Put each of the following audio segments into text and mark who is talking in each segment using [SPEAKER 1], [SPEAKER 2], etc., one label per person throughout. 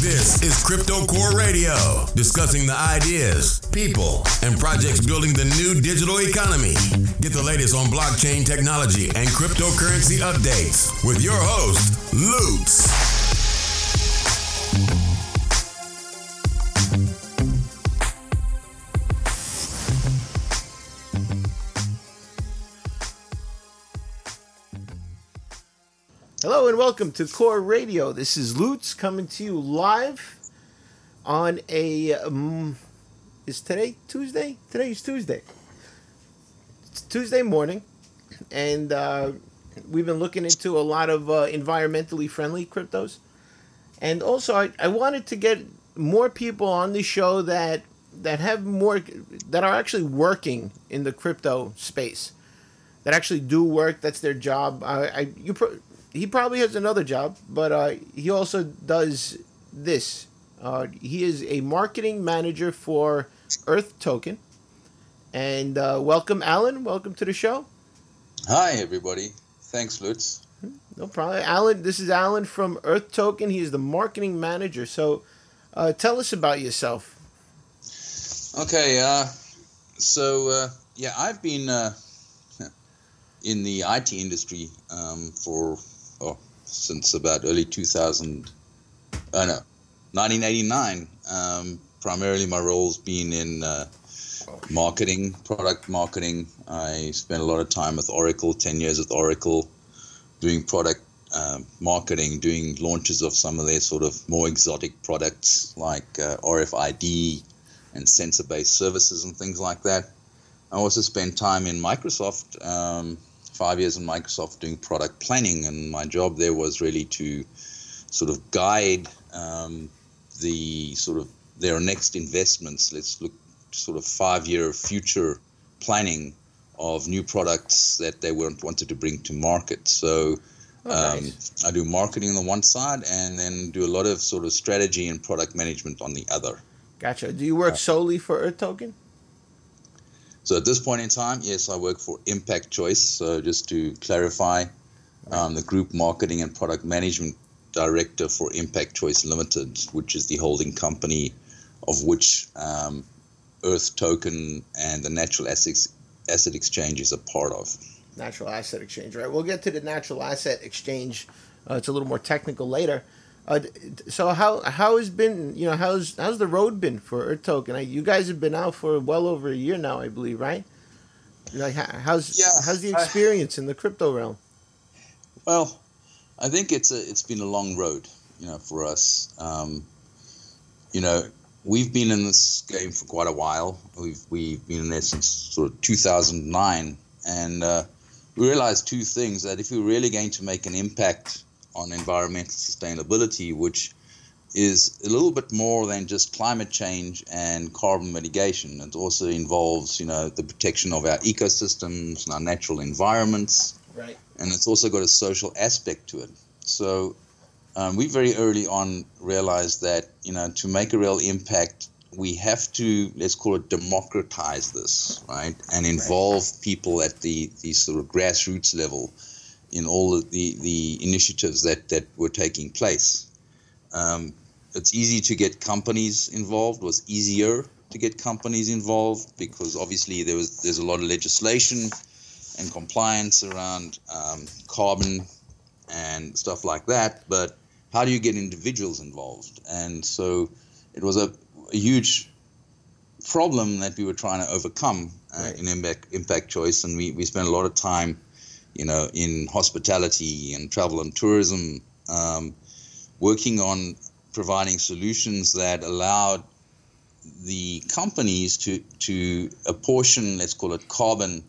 [SPEAKER 1] This is Crypto Core Radio, discussing the ideas, people, and projects building the new digital economy. Get the latest on blockchain technology and cryptocurrency updates with your host, Lutz.
[SPEAKER 2] Hello and welcome to Core Radio. This is Lutz coming to you live on a. Um, is today Tuesday? Today is Tuesday. It's Tuesday morning, and uh, we've been looking into a lot of uh, environmentally friendly cryptos. And also, I, I wanted to get more people on the show that that have more that are actually working in the crypto space that actually do work. That's their job. I, I you pro- he probably has another job, but uh, he also does this. Uh, he is a marketing manager for Earth Token. And uh, welcome, Alan. Welcome to the show.
[SPEAKER 3] Hi, everybody. Thanks, Lutz.
[SPEAKER 2] No problem. Alan, this is Alan from Earth Token. He is the marketing manager. So uh, tell us about yourself.
[SPEAKER 3] Okay. Uh, so, uh, yeah, I've been in the IT industry um, for since about early 2000, uh, no, 1989. Um, primarily, my roles been in uh, marketing, product marketing. I spent a lot of time with Oracle, 10 years with Oracle, doing product uh, marketing, doing launches of some of their sort of more exotic products like uh, RFID and sensor based services and things like that. I also spent time in Microsoft. Um, five years in Microsoft doing product planning, and my job there was really to sort of guide um, the sort of their next investments. Let's look sort of five year future planning of new products that they weren't wanted to bring to market. So. Oh, nice. um, I do marketing on the one side and then do a lot of sort of strategy and product management on the other.
[SPEAKER 2] Gotcha. Do you work uh, solely for Earth Token?
[SPEAKER 3] So at this point in time, yes, I work for Impact Choice. So just to clarify, um, the group marketing and product management director for Impact Choice Limited, which is the holding company of which um, Earth Token and the Natural Assets Asset Exchange is a part of.
[SPEAKER 2] Natural Asset Exchange, right? We'll get to the Natural Asset Exchange. Uh, it's a little more technical later. Uh, so how how has been you know how's how's the road been for Earth Token? You guys have been out for well over a year now, I believe, right? Like how's yeah, how's the experience I, in the crypto realm?
[SPEAKER 3] Well, I think it's a it's been a long road, you know, for us. Um, you know, we've been in this game for quite a while. We've we've been in there since sort of 2009, and uh, we realized two things: that if we're really going to make an impact on environmental sustainability, which is a little bit more than just climate change and carbon mitigation. It also involves, you know, the protection of our ecosystems and our natural environments.
[SPEAKER 2] Right.
[SPEAKER 3] And it's also got a social aspect to it. So um, we very early on realized that, you know, to make a real impact, we have to, let's call it democratize this, right? And involve right. people at the, the sort of grassroots level in all the, the initiatives that, that were taking place. Um, it's easy to get companies involved, was easier to get companies involved because obviously there was there's a lot of legislation and compliance around um, carbon and stuff like that. But how do you get individuals involved? And so it was a, a huge problem that we were trying to overcome uh, right. in impact, impact choice, and we, we spent a lot of time you know, in hospitality and travel and tourism, um, working on providing solutions that allowed the companies to to apportion, let's call it carbon,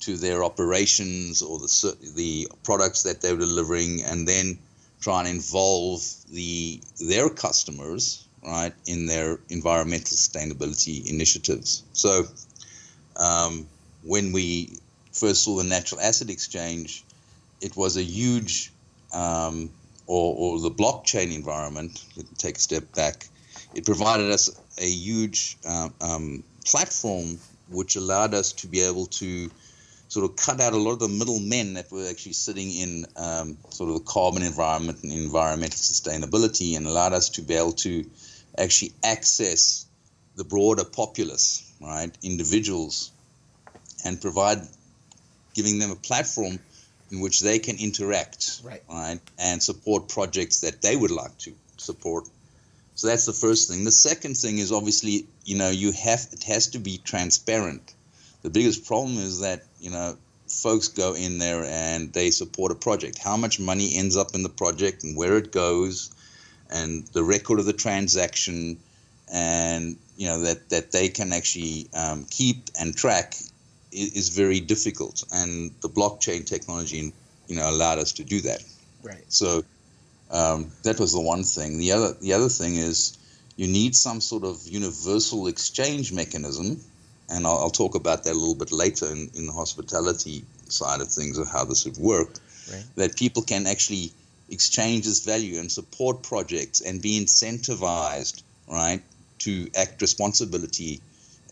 [SPEAKER 3] to their operations or the the products that they're delivering, and then try and involve the their customers right in their environmental sustainability initiatives. So um, when we first saw the natural asset exchange, it was a huge, um, or, or the blockchain environment, take a step back, it provided us a huge um, um, platform which allowed us to be able to sort of cut out a lot of the middlemen that were actually sitting in um, sort of the carbon environment and environmental sustainability and allowed us to be able to actually access the broader populace, right, individuals, and provide giving them a platform in which they can interact,
[SPEAKER 2] right,
[SPEAKER 3] right and support projects that they would like to support. So that's the first thing. The second thing is obviously, you know, you have it has to be transparent. The biggest problem is that, you know, folks go in there and they support a project. How much money ends up in the project and where it goes and the record of the transaction and you know that that they can actually um, keep and track is, is, very difficult and the blockchain technology you know allowed us to do that.
[SPEAKER 2] Right.
[SPEAKER 3] So um, that was the one thing. The other the other thing is you need some sort of universal exchange mechanism and I'll, I'll talk about that a little bit later in, in the hospitality side of things of how this would work
[SPEAKER 2] right.
[SPEAKER 3] that people can actually exchange this value and support projects and be incentivized right to act responsibility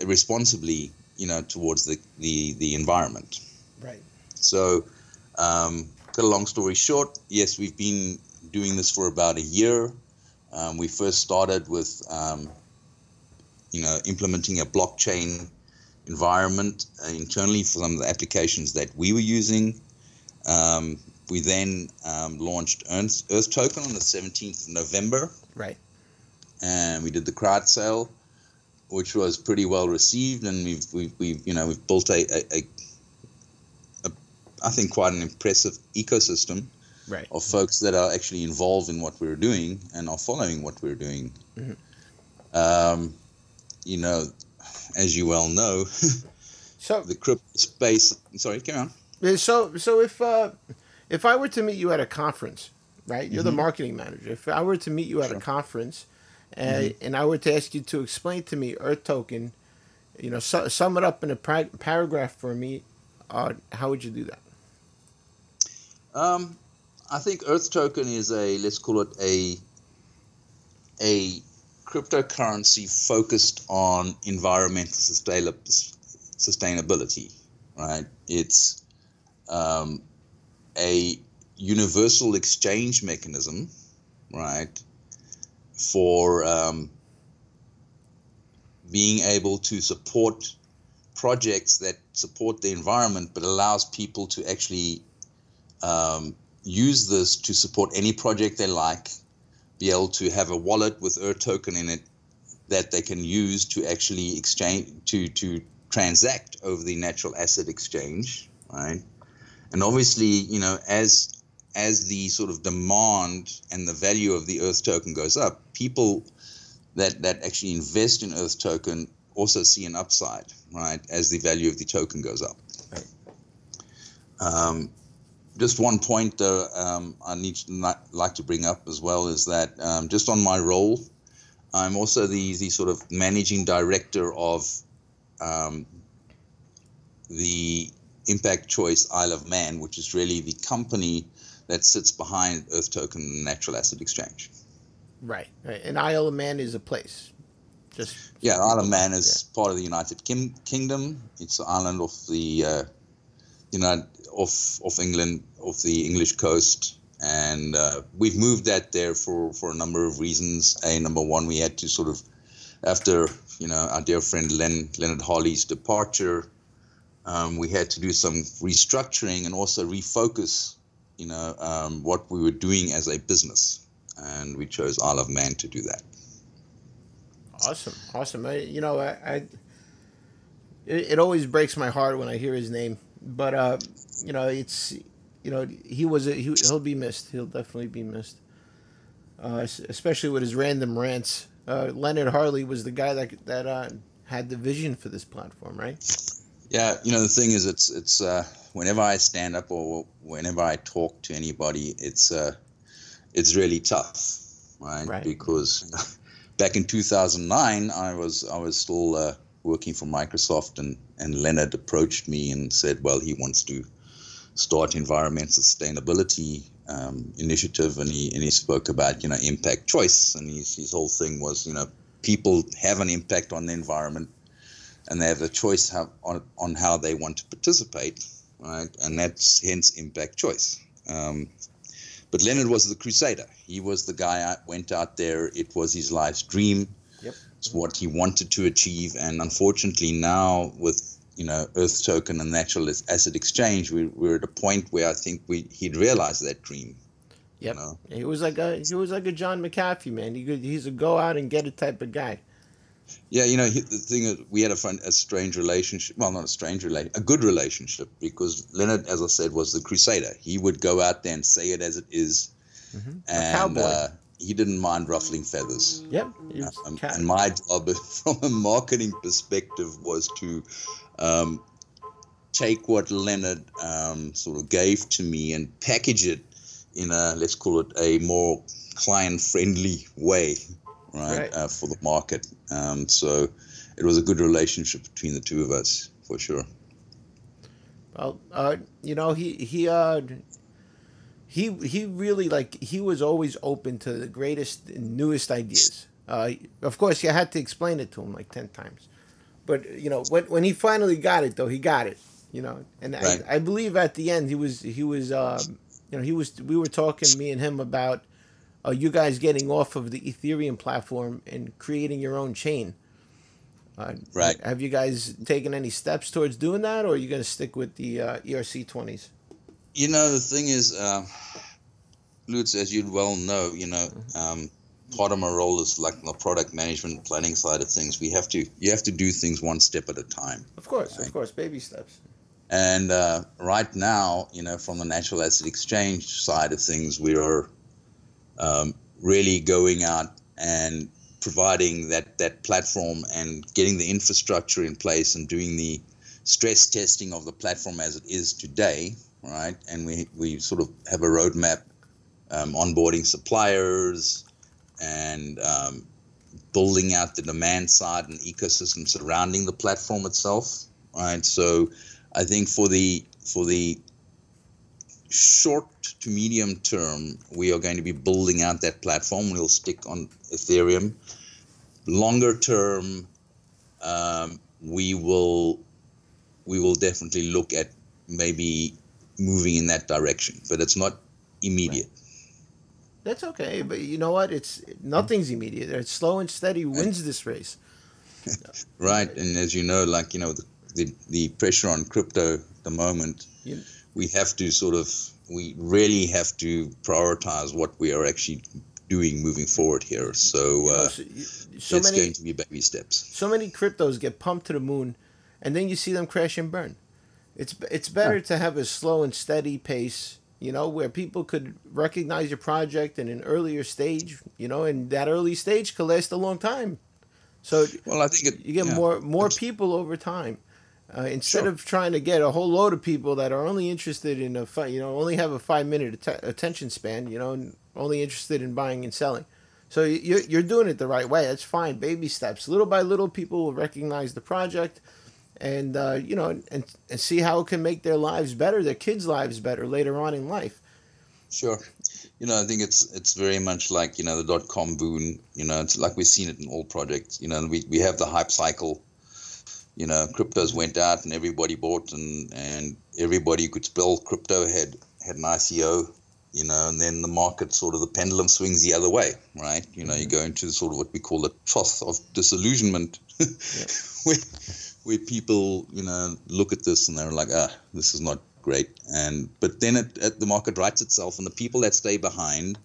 [SPEAKER 3] responsibly you know towards the the, the environment.
[SPEAKER 2] Right.
[SPEAKER 3] So um, cut a long story short yes we've been doing this for about a year. Um, we first started with um, you know implementing a blockchain environment uh, internally for some of the applications that we were using. Um, we then um, launched Earth, Earth Token on the 17th of November.
[SPEAKER 2] Right.
[SPEAKER 3] And we did the crowd sale, which was pretty well received, and we've we've, we've you know we've built a, a, a, a I think quite an impressive ecosystem
[SPEAKER 2] right.
[SPEAKER 3] of folks that are actually involved in what we're doing and are following what we're doing.
[SPEAKER 2] Mm-hmm.
[SPEAKER 3] Um, you know, as you well know,
[SPEAKER 2] so
[SPEAKER 3] the crypto space. Sorry, carry
[SPEAKER 2] on. So so if uh, if I were to meet you at a conference, right? You're mm-hmm. the marketing manager. If I were to meet you at sure. a conference and, mm-hmm. and I were to ask you to explain to me Earth Token, you know, su- sum it up in a pra- paragraph for me, uh, how would you do that?
[SPEAKER 3] Um, I think Earth Token is a let's call it a a cryptocurrency focused on environmental sustainability. Right? It's um, a universal exchange mechanism, right, for um, being able to support projects that support the environment but allows people to actually um, use this to support any project they like be able to have a wallet with earth token in it that they can use to actually exchange to to transact over the natural asset exchange right? And obviously you know as as the sort of demand and the value of the Earth token goes up, people that, that actually invest in Earth token also see an upside, right, as the value of the token goes up.
[SPEAKER 2] Right.
[SPEAKER 3] Um, just one point uh, um, I need to not, like to bring up as well is that um, just on my role, I'm also the, the sort of managing director of um, the Impact Choice Isle of Man, which is really the company that sits behind Earth Token and Natural Asset Exchange.
[SPEAKER 2] Right, right. And Isle of Man is a place. Just
[SPEAKER 3] yeah, Isle of Man is yeah. part of the United Kim- Kingdom. It's an island off the uh, you know off off England, off the English coast, and uh, we've moved that there for for a number of reasons. A number one, we had to sort of after you know our dear friend Len, Leonard Harley's departure, um, we had to do some restructuring and also refocus you know, um, what we were doing as a business, and we chose Isle of Man to do that.
[SPEAKER 2] Awesome, awesome. I, you know, I, I it, it, always breaks my heart when I hear his name, but uh, you know, it's you know, he was a, he, he'll be missed. He'll definitely be missed, uh, especially with his random rants. Uh, Leonard Harley was the guy that that uh, had the vision for this platform, right?
[SPEAKER 3] Yeah, you know, the thing is, it's it's uh, whenever I stand up or whenever I talk to anybody, it's uh, it's really tough, right?
[SPEAKER 2] right.
[SPEAKER 3] Because back in 2009, I was I was still uh, working for Microsoft, and and Leonard approached me and said, well, he wants to start environmental sustainability um, initiative, and he and he spoke about you know impact choice, and his his whole thing was you know people have an impact on the environment and they have a choice how, on, on how they want to participate. Right? And that's hence impact choice. Um, but Leonard was the crusader. He was the guy that went out there. It was his life's dream.
[SPEAKER 2] Yep.
[SPEAKER 3] It's what he wanted to achieve. And unfortunately, now with you know Earth Token and Natural Asset Exchange, we, we're at a point where I think we he'd realized that dream.
[SPEAKER 2] Yep.
[SPEAKER 3] You know?
[SPEAKER 2] He was like a he was like a John McAfee man. He could, he's a go out and get it type of guy.
[SPEAKER 3] Yeah, you know, the thing is, we had a fun, a strange relationship. Well, not a strange relationship, a good relationship, because Leonard, as I said, was the crusader. He would go out there and say it as it is,
[SPEAKER 2] Mhm.
[SPEAKER 3] And uh, he didn't mind ruffling feathers.
[SPEAKER 2] Yep.
[SPEAKER 3] Um, and my job, from a marketing perspective, was to um, take what Leonard um, sort of gave to me and package it in a let's call it a more client-friendly way, right,
[SPEAKER 2] Right.
[SPEAKER 3] Uh, for the market. Um, so it was a good relationship between the two of us, for sure.
[SPEAKER 2] Well, uh, you know, he he uh, he he really like he was always open to the greatest, and newest ideas. Uh, of course, you had to explain it to him like ten times, but you know when when he finally got it though, he got it. You know, and
[SPEAKER 3] Right.
[SPEAKER 2] I, I believe at the end he was he was um, you know he was we were talking me and him about uh, you guys getting off of the Ethereum platform and creating your own chain. Uh,
[SPEAKER 3] Right.
[SPEAKER 2] Have you guys taken any steps towards doing that, or are you going to stick with the uh, ERC twenties?
[SPEAKER 3] You know, the thing is, uh, Lutz, as you well know, you know, um, part of my role is like the product management planning side of things. We have to, you have to do things one step at a time.
[SPEAKER 2] Of course,
[SPEAKER 3] Right.
[SPEAKER 2] of course, baby steps.
[SPEAKER 3] And uh, right now, you know, from the natural asset exchange side of things, we are um, really going out and providing that, that platform and getting the infrastructure in place and doing the stress testing of the platform as it is today, right? And we, we sort of have a roadmap um, onboarding suppliers and um, building out the demand side and ecosystem surrounding the platform itself, right? So I think for the for the short to medium term, we are going to be building out that platform. We'll stick on Ethereum. Longer term, um, we will we will definitely look at maybe moving in that direction, but it's not immediate.
[SPEAKER 2] That's okay, but you know what? It's nothing's immediate. It's slow and steady wins this race.
[SPEAKER 3] Right, and as you know, like you know, the the, the pressure on crypto at the moment,
[SPEAKER 2] You-
[SPEAKER 3] we have to sort of we really have to prioritize what we are actually doing moving forward here. So
[SPEAKER 2] You know,
[SPEAKER 3] uh,
[SPEAKER 2] so, so
[SPEAKER 3] it's
[SPEAKER 2] many
[SPEAKER 3] going to be baby steps.
[SPEAKER 2] so many cryptos get pumped to the moon, and then you see them crash and burn. It's it's better to have a slow and steady pace, you know, where people could recognize your project in an earlier stage, you know, and that early stage could last a long time. So
[SPEAKER 3] Well, I think it,
[SPEAKER 2] you get
[SPEAKER 3] yeah.
[SPEAKER 2] more more people over time. Uh, instead
[SPEAKER 3] Sure.
[SPEAKER 2] of trying to get a whole load of people that are only interested in a fi- you know only have a five minute att- attention span, you know, and only interested in buying and selling. So you're you're doing it the right way. That's fine. Baby steps, little by little, people will recognize the project, and uh, you know, and and see how it can make their lives better, their kids' lives better later on in life.
[SPEAKER 3] Sure. You know, I think it's it's very much like you know the dot com boom. You know, it's like we've seen it in all projects. You know, we we have the hype cycle. You know, cryptos went out and everybody bought and and everybody who could spell crypto had had an ICO. You know, and then the market sort of the pendulum swings the other way, right? You know, you go into sort of what we call the trough of disillusionment, where where people you know look at this and they're like, ah, this is not great. And but then it, it, the market rights itself, and the people that stay behind,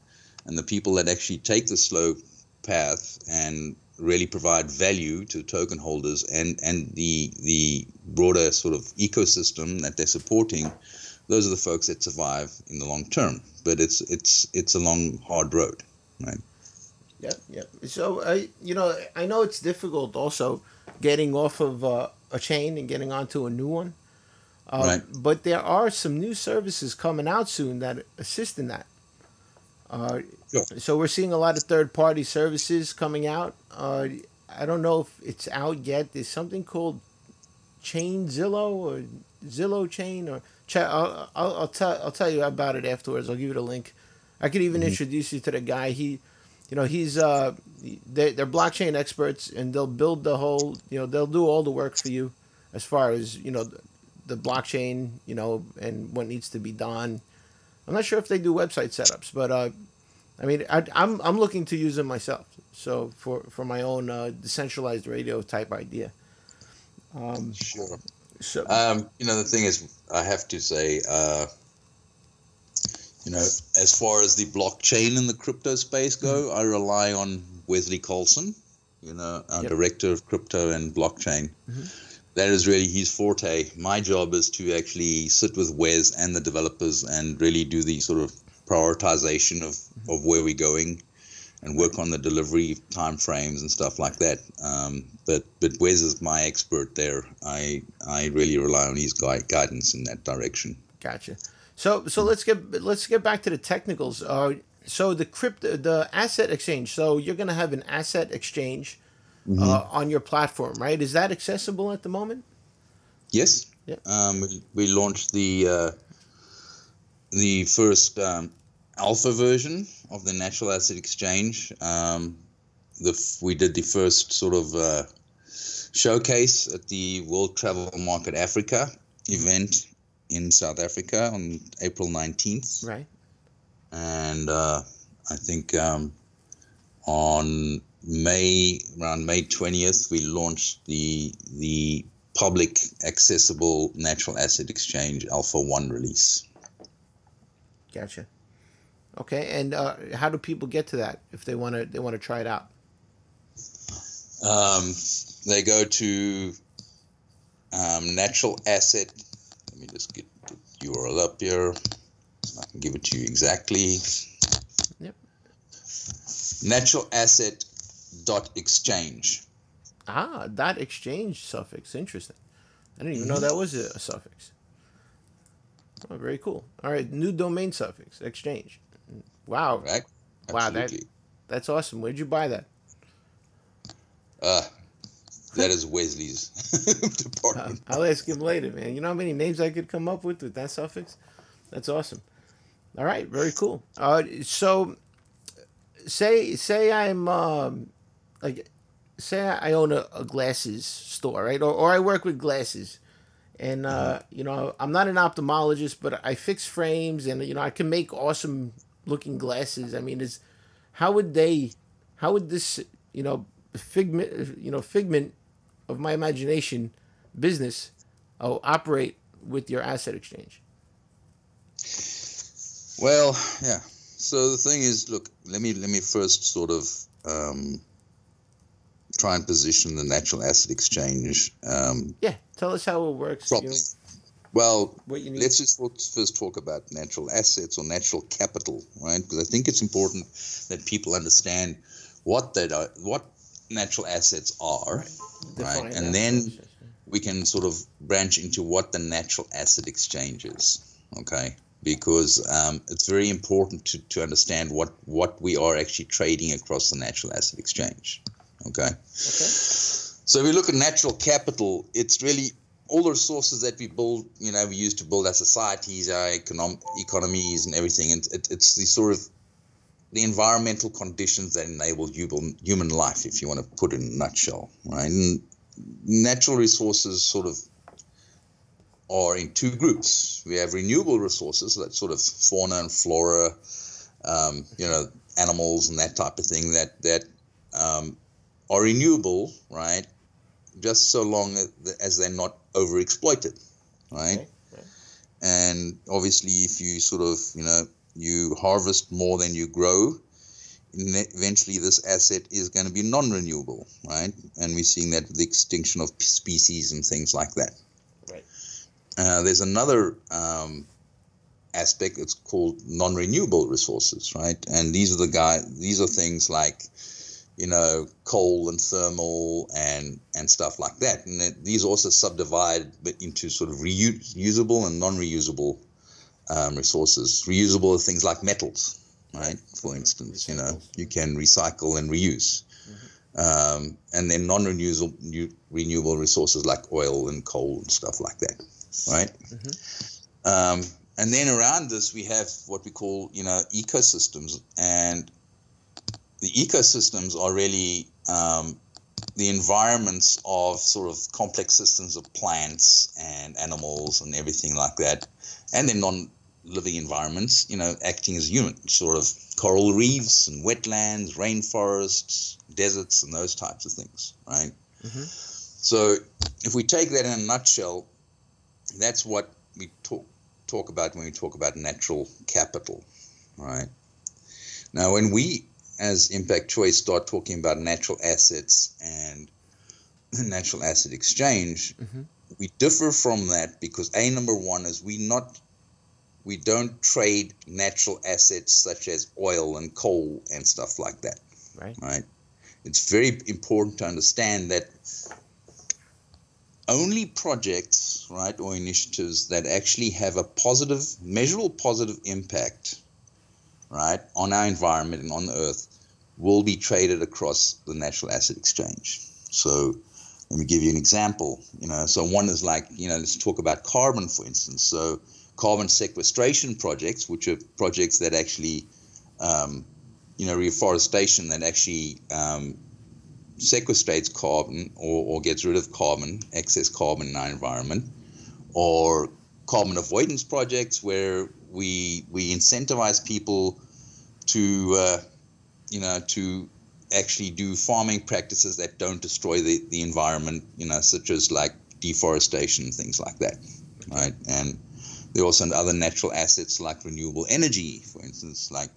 [SPEAKER 3] and the people that actually take the slow path and really provide value to token holders and and the the broader sort of ecosystem that they're supporting, those are the folks that survive in the long term. But it's it's it's a long hard road, right?
[SPEAKER 2] Yeah, yeah. So I, you know, I know it's difficult also getting off of uh, a chain and getting onto a new one. Uh,
[SPEAKER 3] Right.
[SPEAKER 2] But there are some new services coming out soon that assist in that. Uh,
[SPEAKER 3] Sure.
[SPEAKER 2] So we're seeing a lot of third-party services coming out. Uh, I don't know if it's out yet. There's something called Chain Zillow or Zillow Chain or Ch- I'll, I'll, I'll tell I'll tell you about it afterwards. I'll give you the link. I could even introduce you to the guy. He, you know, he's uh, they they're blockchain experts and they'll build the whole. You know, they'll do all the work for you, as far as you know, the, the blockchain, you know, and what needs to be done. I'm not sure if they do website setups, but uh, I mean, I, I'm I'm looking to use them myself. So for for my own uh, decentralized radio type idea.
[SPEAKER 3] Um, sure.
[SPEAKER 2] So
[SPEAKER 3] um, you know, the thing is, I have to say, uh, you know, as far as the blockchain and the crypto space go, mm-hmm. I rely on Wesley Colson, you know, our yep. director of crypto and blockchain. Mm-hmm. That is really his forte. My job is to actually sit with Wes and the developers and really do the sort of prioritization of, of where we're going and work on the delivery time frames and stuff like that. Um, but but Wes is my expert there. I I really rely on his guide, guidance in that direction.
[SPEAKER 2] Gotcha. So so let's get let's get back to the technicals. Uh, so the crypto the asset exchange. So you're gonna have an asset exchange mm-hmm. uh, on your platform, right? Is that accessible at the moment?
[SPEAKER 3] Yes. Yeah. Um, we, we launched the uh, the first um, alpha version of the natural asset exchange. Um, the we did the first sort of uh, showcase at the World Travel Market Africa event in South Africa on April nineteenth.
[SPEAKER 2] Right.
[SPEAKER 3] And uh, I think um, on May around May twentieth, we launched the the public accessible natural asset exchange Alpha One release.
[SPEAKER 2] Gotcha. Okay, and uh, how do people get to that if they want to they want to try it out?
[SPEAKER 3] Um, they go to um, natural asset. Let me just get the URL up here. I can give it to you exactly.
[SPEAKER 2] Yep.
[SPEAKER 3] Natural asset dot exchange.
[SPEAKER 2] Ah, dot exchange suffix. Interesting. I didn't even know that was a, suffix. Oh, very cool. All right, new domain suffix exchange. Wow.
[SPEAKER 3] Right.
[SPEAKER 2] Wow, that that's awesome. Where'd you buy that?
[SPEAKER 3] Uh that is Wesley's department.
[SPEAKER 2] I'll ask him later, man. You know how many names I could come up with with that suffix? That's awesome. All right, very cool. Uh, so, say say I'm um, like, say I own a, a glasses store, right? Or, or I work with glasses, and uh, mm-hmm. you know I'm not an ophthalmologist, but I fix frames, and you know I can make awesome looking glasses. I mean, is how would they, how would this, you know, figment, you know, figment of my imagination business uh, operate with your asset exchange?
[SPEAKER 3] Well, yeah. So the thing is, look, let me let me first sort of um, try and position the natural asset exchange. Um,
[SPEAKER 2] yeah, tell us how it works.
[SPEAKER 3] You know? Well, let's just first talk about natural assets or natural capital, right? Because I think it's important that people understand what that are, what natural assets are, right? right? And then we can sort of branch into what the natural asset exchange is, okay? Because um, it's very important to, to understand what, what we are actually trading across the natural asset exchange, okay? Okay. So if we look at natural capital, it's really all the resources that we build, you know, we use to build our societies, our econom- economies, and everything. And it, it's the sort of the environmental conditions that enable human life, if you want to put it in a nutshell, right? And natural resources sort of are in two groups. We have renewable resources, that sort of fauna and flora, um, you know, animals and that type of thing that that um, are renewable, right? Just so long as they're not overexploited, right? Okay, okay. And obviously, if you sort of, you know, you harvest more than you grow, eventually this asset is going to be non-renewable, right? And we're seeing that with the extinction of species and things like that.
[SPEAKER 2] Right.
[SPEAKER 3] Uh, there's another um, aspect. It's called non-renewable resources, right? And these are the guy. These are things like you know, coal and thermal and and stuff like that. And it, these also subdivide into sort of reusable and non-reusable um, resources. Reusable are things like metals, right? For instance, you know, you can recycle and reuse. Um, and then non-renewable renewable resources like oil and coal and stuff like that, right? Mm-hmm. Um, and then around this, we have what we call, you know, ecosystems. And the ecosystems are really um, the environments of sort of complex systems of plants and animals and everything like that, and then non-living environments, you know, acting as humans, sort of coral reefs and wetlands, rainforests, deserts, and those types of things, right? Mm-hmm. So if we take that in a nutshell, that's what we talk talk about when we talk about natural capital, right? Now, when we as Impact Choice start talking about natural assets and natural asset exchange, mm-hmm. we differ from that because a number one is we not we don't trade natural assets such as oil and coal and stuff like that.
[SPEAKER 2] Right.
[SPEAKER 3] Right. It's very important to understand that only projects, right, or initiatives that actually have a positive, measurable positive impact, right, on our environment and on the earth will be traded across the natural asset exchange. So let me give you an example. You know, so one is like, you know, let's talk about carbon, for instance. So carbon sequestration projects, which are projects that actually, um, you know, reforestation that actually um, sequestrates carbon or, or gets rid of carbon, excess carbon in our environment, or carbon avoidance projects where we we incentivize people to uh, you know to actually do farming practices that don't destroy the, the environment, you know, such as like deforestation, things like that, right? And there are also other natural assets like renewable energy, for instance, like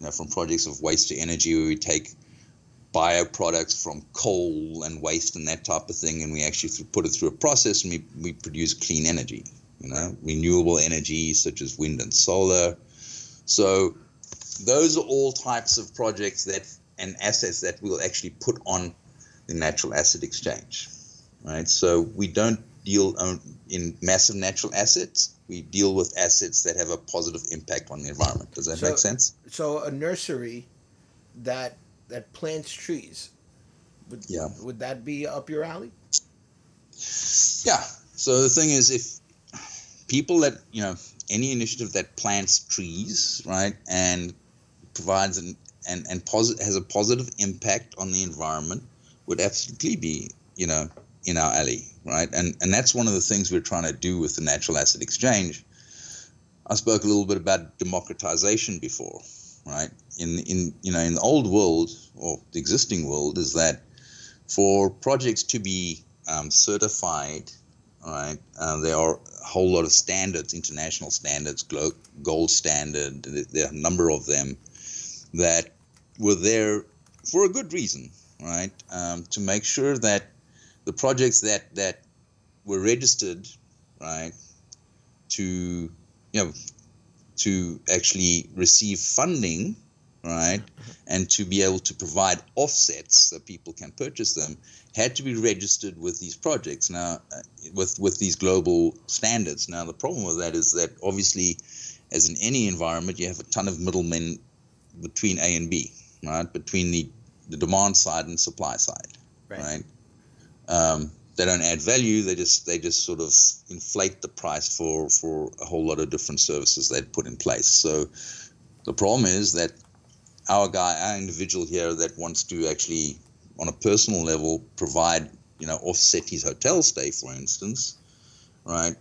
[SPEAKER 3] you know, from projects of waste to energy where we take bioproducts from coal and waste and that type of thing, and we actually put it through a process and we, we produce clean energy, you know, renewable energy such as wind and solar. So those are all types of projects that and assets that we'll actually put on the natural asset exchange, right? So we don't deal um, in massive natural assets. We deal with assets that have a positive impact on the environment. Does that so, make sense?
[SPEAKER 2] So a nursery that that plants trees. Would, yeah. Would that be up your alley?
[SPEAKER 3] Yeah. So the thing is, if people that you know any initiative that plants trees, right, and provides an and and posit- has a positive impact on the environment, would absolutely be you know in our alley, right? And and that's one of the things we're trying to do with the natural asset exchange. I spoke a little bit about democratization before, right? In in you know in the old world or the existing world is that for projects to be um, certified, right, uh, there are whole lot of standards, international standards, gold standard. There are a number of them that were there for a good reason, right? Um, to make sure that the projects that that were registered, right, to you know to actually receive funding, right, and to be able to provide offsets so people can purchase them, had to be registered with these projects now, uh, with with these global standards. Now, the problem with that is that obviously, as in any environment, you have a ton of middlemen between A and B, right, between the the demand side and supply side, right. right? Um, they don't add value. They just they just sort of inflate the price for for a whole lot of different services they'd put in place. So the problem is that our guy, our individual here that wants to actually on a personal level provide you know offset his hotel stay, for instance, right?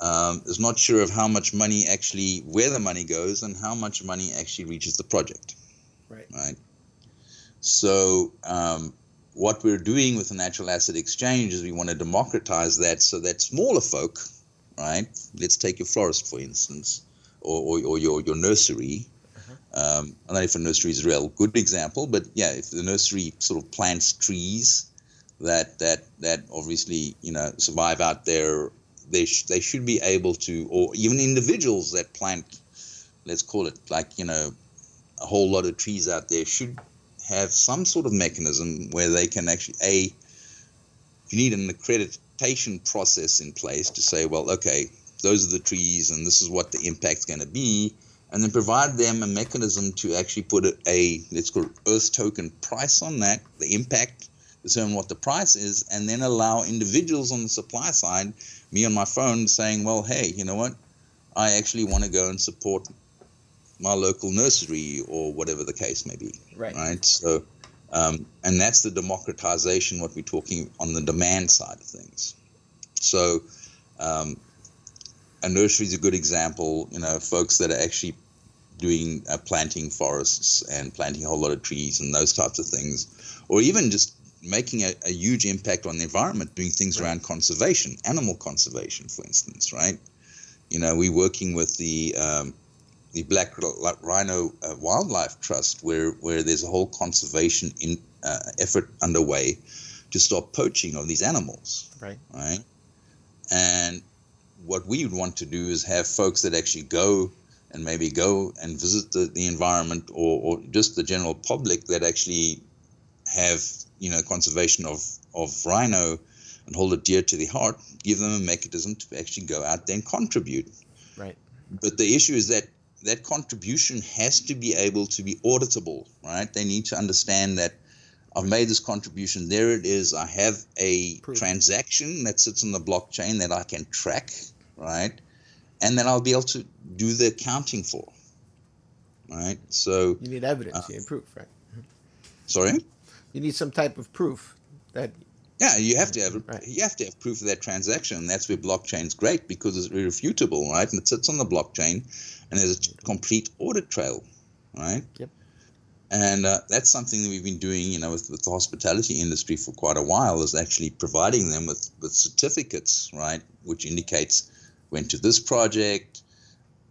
[SPEAKER 3] Um, is not sure of how much money actually where the money goes and how much money actually reaches the project.
[SPEAKER 2] Right.
[SPEAKER 3] Right. So um, what we're doing with the natural asset exchange is we want to democratize that so that smaller folk, right? Let's take your florist for instance, or, or, or your your nursery. Um, I don't know if a nursery is a real good example, but yeah, if the nursery sort of plants trees that that that obviously you know survive out there, they sh- they should be able to, or even individuals that plant, let's call it like you know, a whole lot of trees out there should have some sort of mechanism where they can actually a you need an accreditation process in place to say well okay those are the trees and this is what the impact's going to be and then provide them a mechanism to actually put a, a let's call it earth token price on that the impact determine what the price is and then allow individuals on the supply side me on my phone saying well hey you know what i actually want to go and support my local nursery or whatever the case may be.
[SPEAKER 2] Right.
[SPEAKER 3] Right. So Um, and that's the democratization, what we're talking on the demand side of things. So, um, a nursery is a good example. You know, folks that are actually doing uh, planting forests and planting a whole lot of trees and those types of things, or even just making a, a huge impact on the environment, doing things right. around conservation, animal conservation, for instance, right? You know, we're working with the um, the Black Rhino uh, Wildlife Trust, where where there's a whole conservation in, uh, effort underway to stop poaching of these animals.
[SPEAKER 2] Right.
[SPEAKER 3] Right. And what we would want to do is have folks that actually go and maybe go and visit the, the environment or, or just the general public that actually have you know conservation of of rhino and hold it dear to the heart give them a mechanism to actually go out there and contribute
[SPEAKER 2] right
[SPEAKER 3] but the issue is that that contribution has to be able to be auditable right they need to understand that I've made this contribution. There it is. I have a Proof. transaction that sits on the blockchain that I can track, right? And then I'll be able to do the accounting for, right? So
[SPEAKER 2] you need evidence, uh, you need proof, right?
[SPEAKER 3] Sorry.
[SPEAKER 2] You need some type of proof that.
[SPEAKER 3] Yeah, you have to have right. you have to have proof of that transaction. That's where blockchain's great because it's irrefutable, right? And it sits on the blockchain, and there's a complete audit trail, right?
[SPEAKER 2] Yep.
[SPEAKER 3] And uh, that's something that we've been doing, you know, with, with, the hospitality industry for quite a while, is actually providing them with, with certificates, right, which indicates went to this project,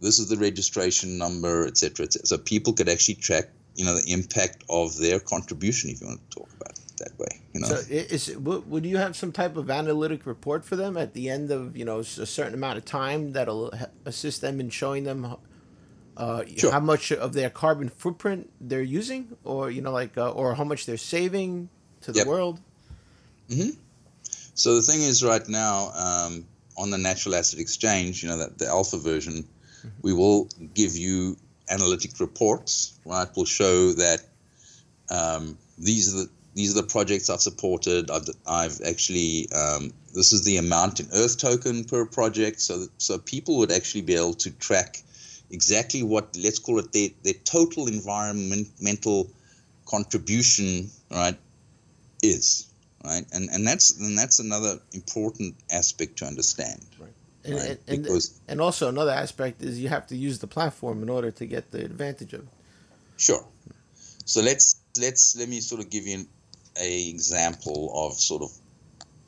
[SPEAKER 3] this is the registration number, et cetera, et cetera. So people could actually track, you know, the impact of their contribution, if you want to talk about it that way. You know.
[SPEAKER 2] So is would you have some type of analytic report for them at the end of you know a certain amount of time that'll assist them in showing them uh, sure. how much of their carbon footprint they're using, or you know, like, uh, or how much they're saving to the yep. world.
[SPEAKER 3] Mm-hmm. So the thing is, right now um, on the natural asset exchange, you know, that the alpha version. We will give you analytic reports. Right, We'll show that um, these are the these are the projects I've supported. I've, I've actually um, this is the amount in Earth token per project, so that, so people would actually be able to track exactly what let's call it their, their total environmental contribution right is right and and that's and that's another important aspect to understand
[SPEAKER 2] and, right? and, because, and also another aspect is you have to use the platform in order to get the advantage of it
[SPEAKER 3] sure so let's let's let me sort of give you an a example of sort of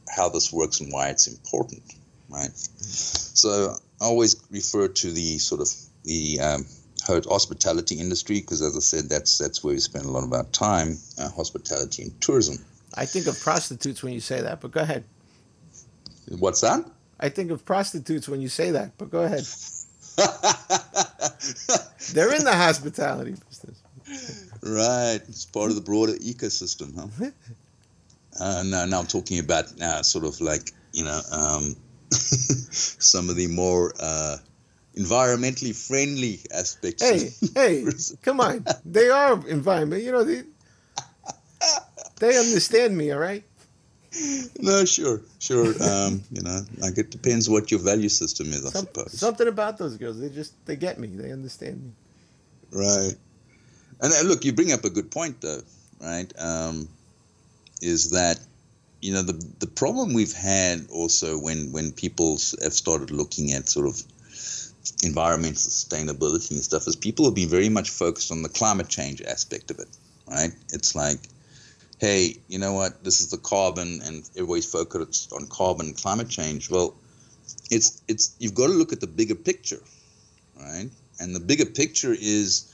[SPEAKER 3] how this works and why it's important right so i always refer to the sort of the um, hospitality industry because, as I said, that's that's where we spend a lot of our time, uh, hospitality and tourism.
[SPEAKER 2] I think of prostitutes when you say that, but go ahead.
[SPEAKER 3] What's that?
[SPEAKER 2] I think of prostitutes when you say that, but go ahead. They're in the hospitality business.
[SPEAKER 3] Right, it's part of the broader ecosystem, huh? Uh, no, now I'm talking about uh, sort of like you know um, some of the more uh, environmentally friendly aspects.
[SPEAKER 2] Hey, hey, come on. They are environment. You know, they, they understand me, all right?
[SPEAKER 3] No, sure, sure. Um, you know, like it depends what your value system is, I Some, suppose.
[SPEAKER 2] Something about those girls, they just, they get me. They understand me.
[SPEAKER 3] Right. And uh, look, you bring up a good point, though, right? Um, is that you know the the problem we've had also when when people have started looking at sort of environmental sustainability and stuff is people have been very much focused on the climate change aspect of it, right? It's like, hey, you know what? This is the carbon, and everybody's focused on carbon climate change. Well, it's it's you've got to look at the bigger picture, right? And the bigger picture is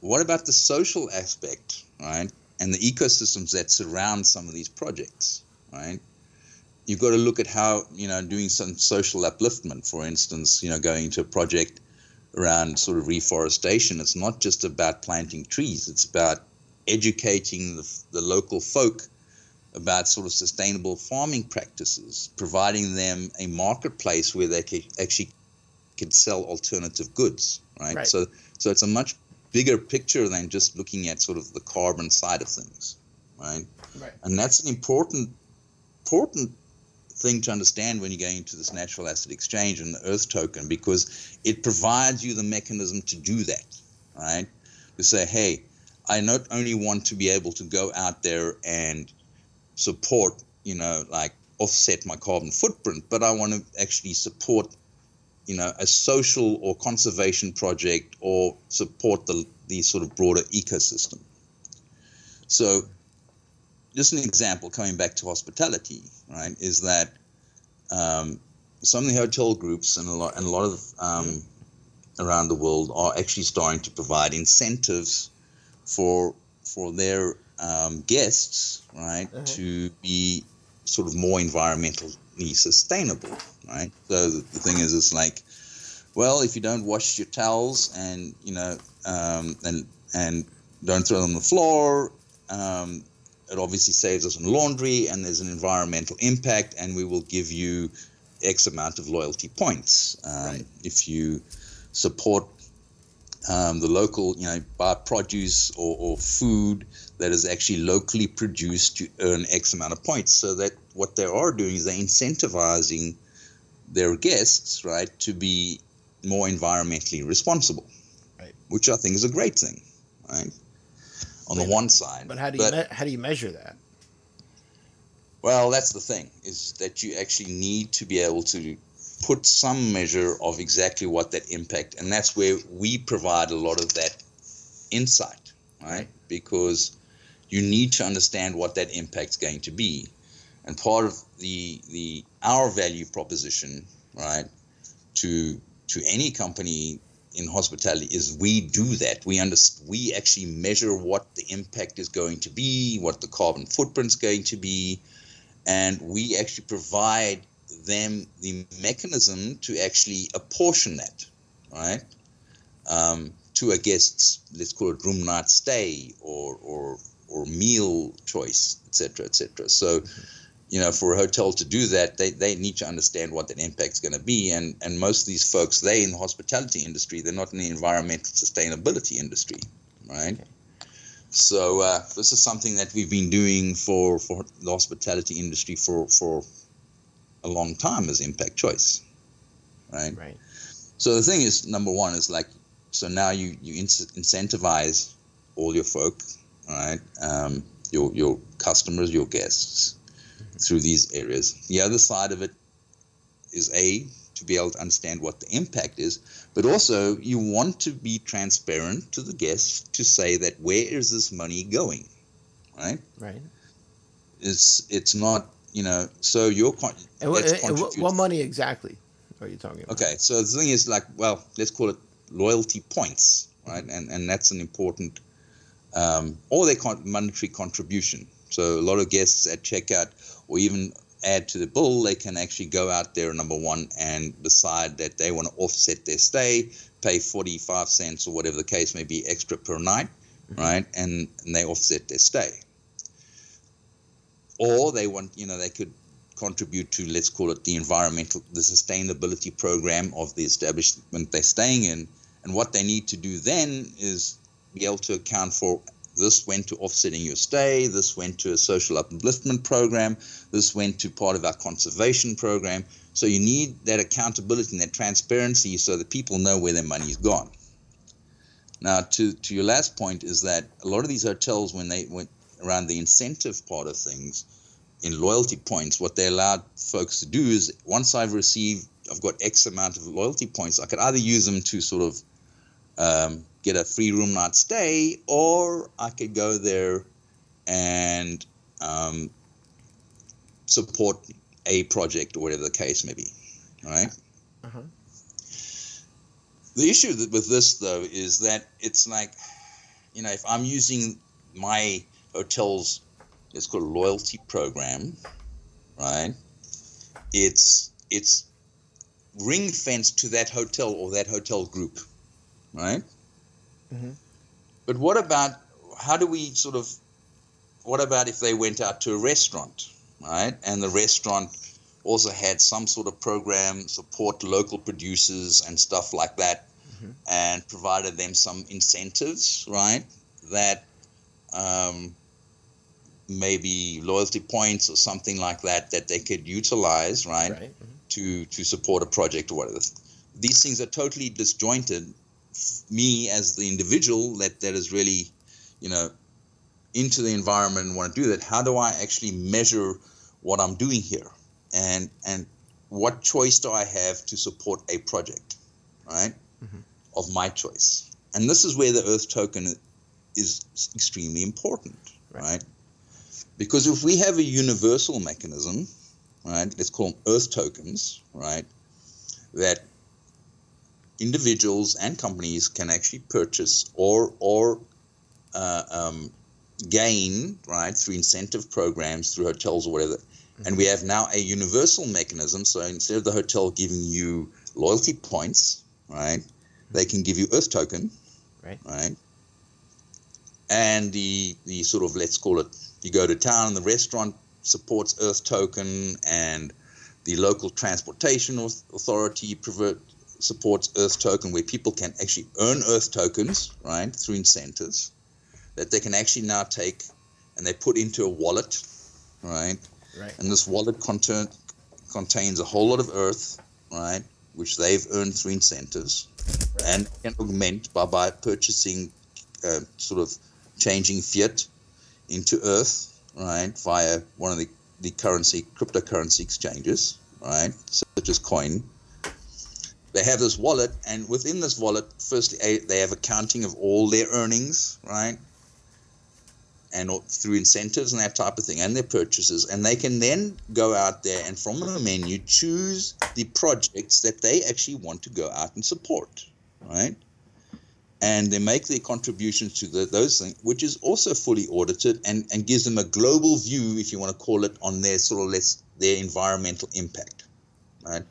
[SPEAKER 3] what about the social aspect, right? And the ecosystems that surround some of these projects, right? you've got to look at how you know doing some social upliftment for instance you know going to a project around sort of reforestation it's not just about planting trees it's about educating the, the local folk about sort of sustainable farming practices providing them a marketplace where they can actually can sell alternative goods right? right so so it's a much bigger picture than just looking at sort of the carbon side of things right
[SPEAKER 2] right
[SPEAKER 3] and that's an important important thing to understand when you're going into this natural asset exchange and the Earth token because it provides you the mechanism to do that, right? To say, hey, I not only want to be able to go out there and support, you know, like offset my carbon footprint, but I want to actually support, you know, a social or conservation project or support the, the sort of broader ecosystem. So, just an example coming back to hospitality, right, is that um, some of the hotel groups and a lot, and a lot of um, around the world are actually starting to provide incentives for for their um, guests, right, uh-huh. to be sort of more environmentally sustainable, right? So the, the, thing is, it's like, well, if you don't wash your towels and you know, um, and and don't throw them on the floor, um, it obviously saves us on laundry, and there's an environmental impact, and we will give you X amount of loyalty points um, right. if you support um, the local, you know, buy produce or, or, food that is actually locally produced to earn X amount of points. So that what they are doing is they're incentivizing their guests, right, to be more environmentally responsible, right. which I think is a great thing, right, on the one side.
[SPEAKER 2] But how do you but, me- how do you measure that?
[SPEAKER 3] Well, that's the thing is that you actually need to be able to put some measure of exactly what that impact and that's where we provide a lot of that insight right? Because you need to understand what that impact's going to be. And part of the the our value proposition right to to any company in hospitality is we do that. We under, we actually measure what the impact is going to be what the carbon footprint's going to be and we actually provide them the mechanism to actually apportion that, right, um, to a guest's let's call it room night stay or or or meal choice, etc., etc. So, you know, for a hotel to do that, they, they need to understand what that impact's going to be. And and most of these folks, they in the hospitality industry, they're not in the environmental sustainability industry, right? Okay. So uh, this is something that we've been doing for, for the hospitality industry for, for a long time as impact choice, right?
[SPEAKER 2] Right.
[SPEAKER 3] So the thing is, number one is like, so now you you incentivize all your folk, right? Um, your your customers, your guests, mm-hmm. through these areas. The other side of it is a to be able to understand what the impact is, but also you want to be transparent to the guests to say that where is this money going, right?
[SPEAKER 2] Right.
[SPEAKER 3] It's it's not you know, so your con-
[SPEAKER 2] and what, and what money exactly are you talking about?
[SPEAKER 3] Okay, so the thing is like, well, let's call it loyalty points, right? And and that's an important, um, or their con- monetary contribution. So a lot of guests at checkout, or even add to the bill, they can actually go out there, number one, and decide that they want to offset their stay, pay 45 cents or whatever the case may be extra per night, mm-hmm. right? And, and they offset their stay or they want, you know, they could contribute to, let's call it the environmental, the sustainability program of the establishment they're staying in. And what they need to do then is be able to account for this went to offsetting your stay, this went to a social upliftment program, this went to part of our conservation program. So you need that accountability and that transparency so that people know where their money's gone. Now, to, to your last point is that a lot of these hotels, when they went around the incentive part of things in loyalty points, what they allowed folks to do is once I've received, I've got X amount of loyalty points, I could either use them to sort of um, get a free room night stay, or I could go there and um, support a project or whatever the case may be. Right? Uh-huh. The issue with this, though, is that it's like, you know, if I'm using my hotel's it's called loyalty program, right? It's it's ring fenced to that hotel or that hotel group, right? Mm-hmm. But what about how do we sort of what about if they went out to a restaurant, right? And the restaurant also had some sort of program support local producers and stuff like that, mm-hmm. and provided them some incentives, right? That um, maybe loyalty points or something like that that they could utilize, right, right. Mm-hmm. to to support a project or whatever. These things are totally disjointed. Me as the individual that that is really, you know, into the environment and want to do that, how do I actually measure what I'm doing here? And and what choice do I have to support a project, right? Mm-hmm. Of my choice. And this is where the Earth token is extremely important, right? right? Because if we have a universal mechanism, right, let's call them Earth tokens, right, that individuals and companies can actually purchase or or uh, um, gain right through incentive programs through hotels or whatever mm-hmm. and we have now a universal mechanism so instead of the hotel giving you loyalty points right mm-hmm. they can give you earth token
[SPEAKER 2] right
[SPEAKER 3] right and the the sort of let's call it you go to town and the restaurant supports earth token and the local transportation authority supports earth token where people can actually earn earth tokens right through incentives that they can actually now take and they put into a wallet, right?
[SPEAKER 2] Right.
[SPEAKER 3] And this wallet content contains a whole lot of earth, right, which they've earned through incentives, right. and can augment by by purchasing, uh, sort of changing fiat into earth, right, via one of the the currency cryptocurrency exchanges, right, such as coin. They have this wallet, and within this wallet, firstly, they have accounting of all their earnings, right? and through incentives and that type of thing and their purchases and they can then go out there and from the menu choose the projects that they actually want to go out and support right and they make their contributions to the, those things which is also fully audited and, and gives them a global view if you want to call it on their sort of less their environmental impact right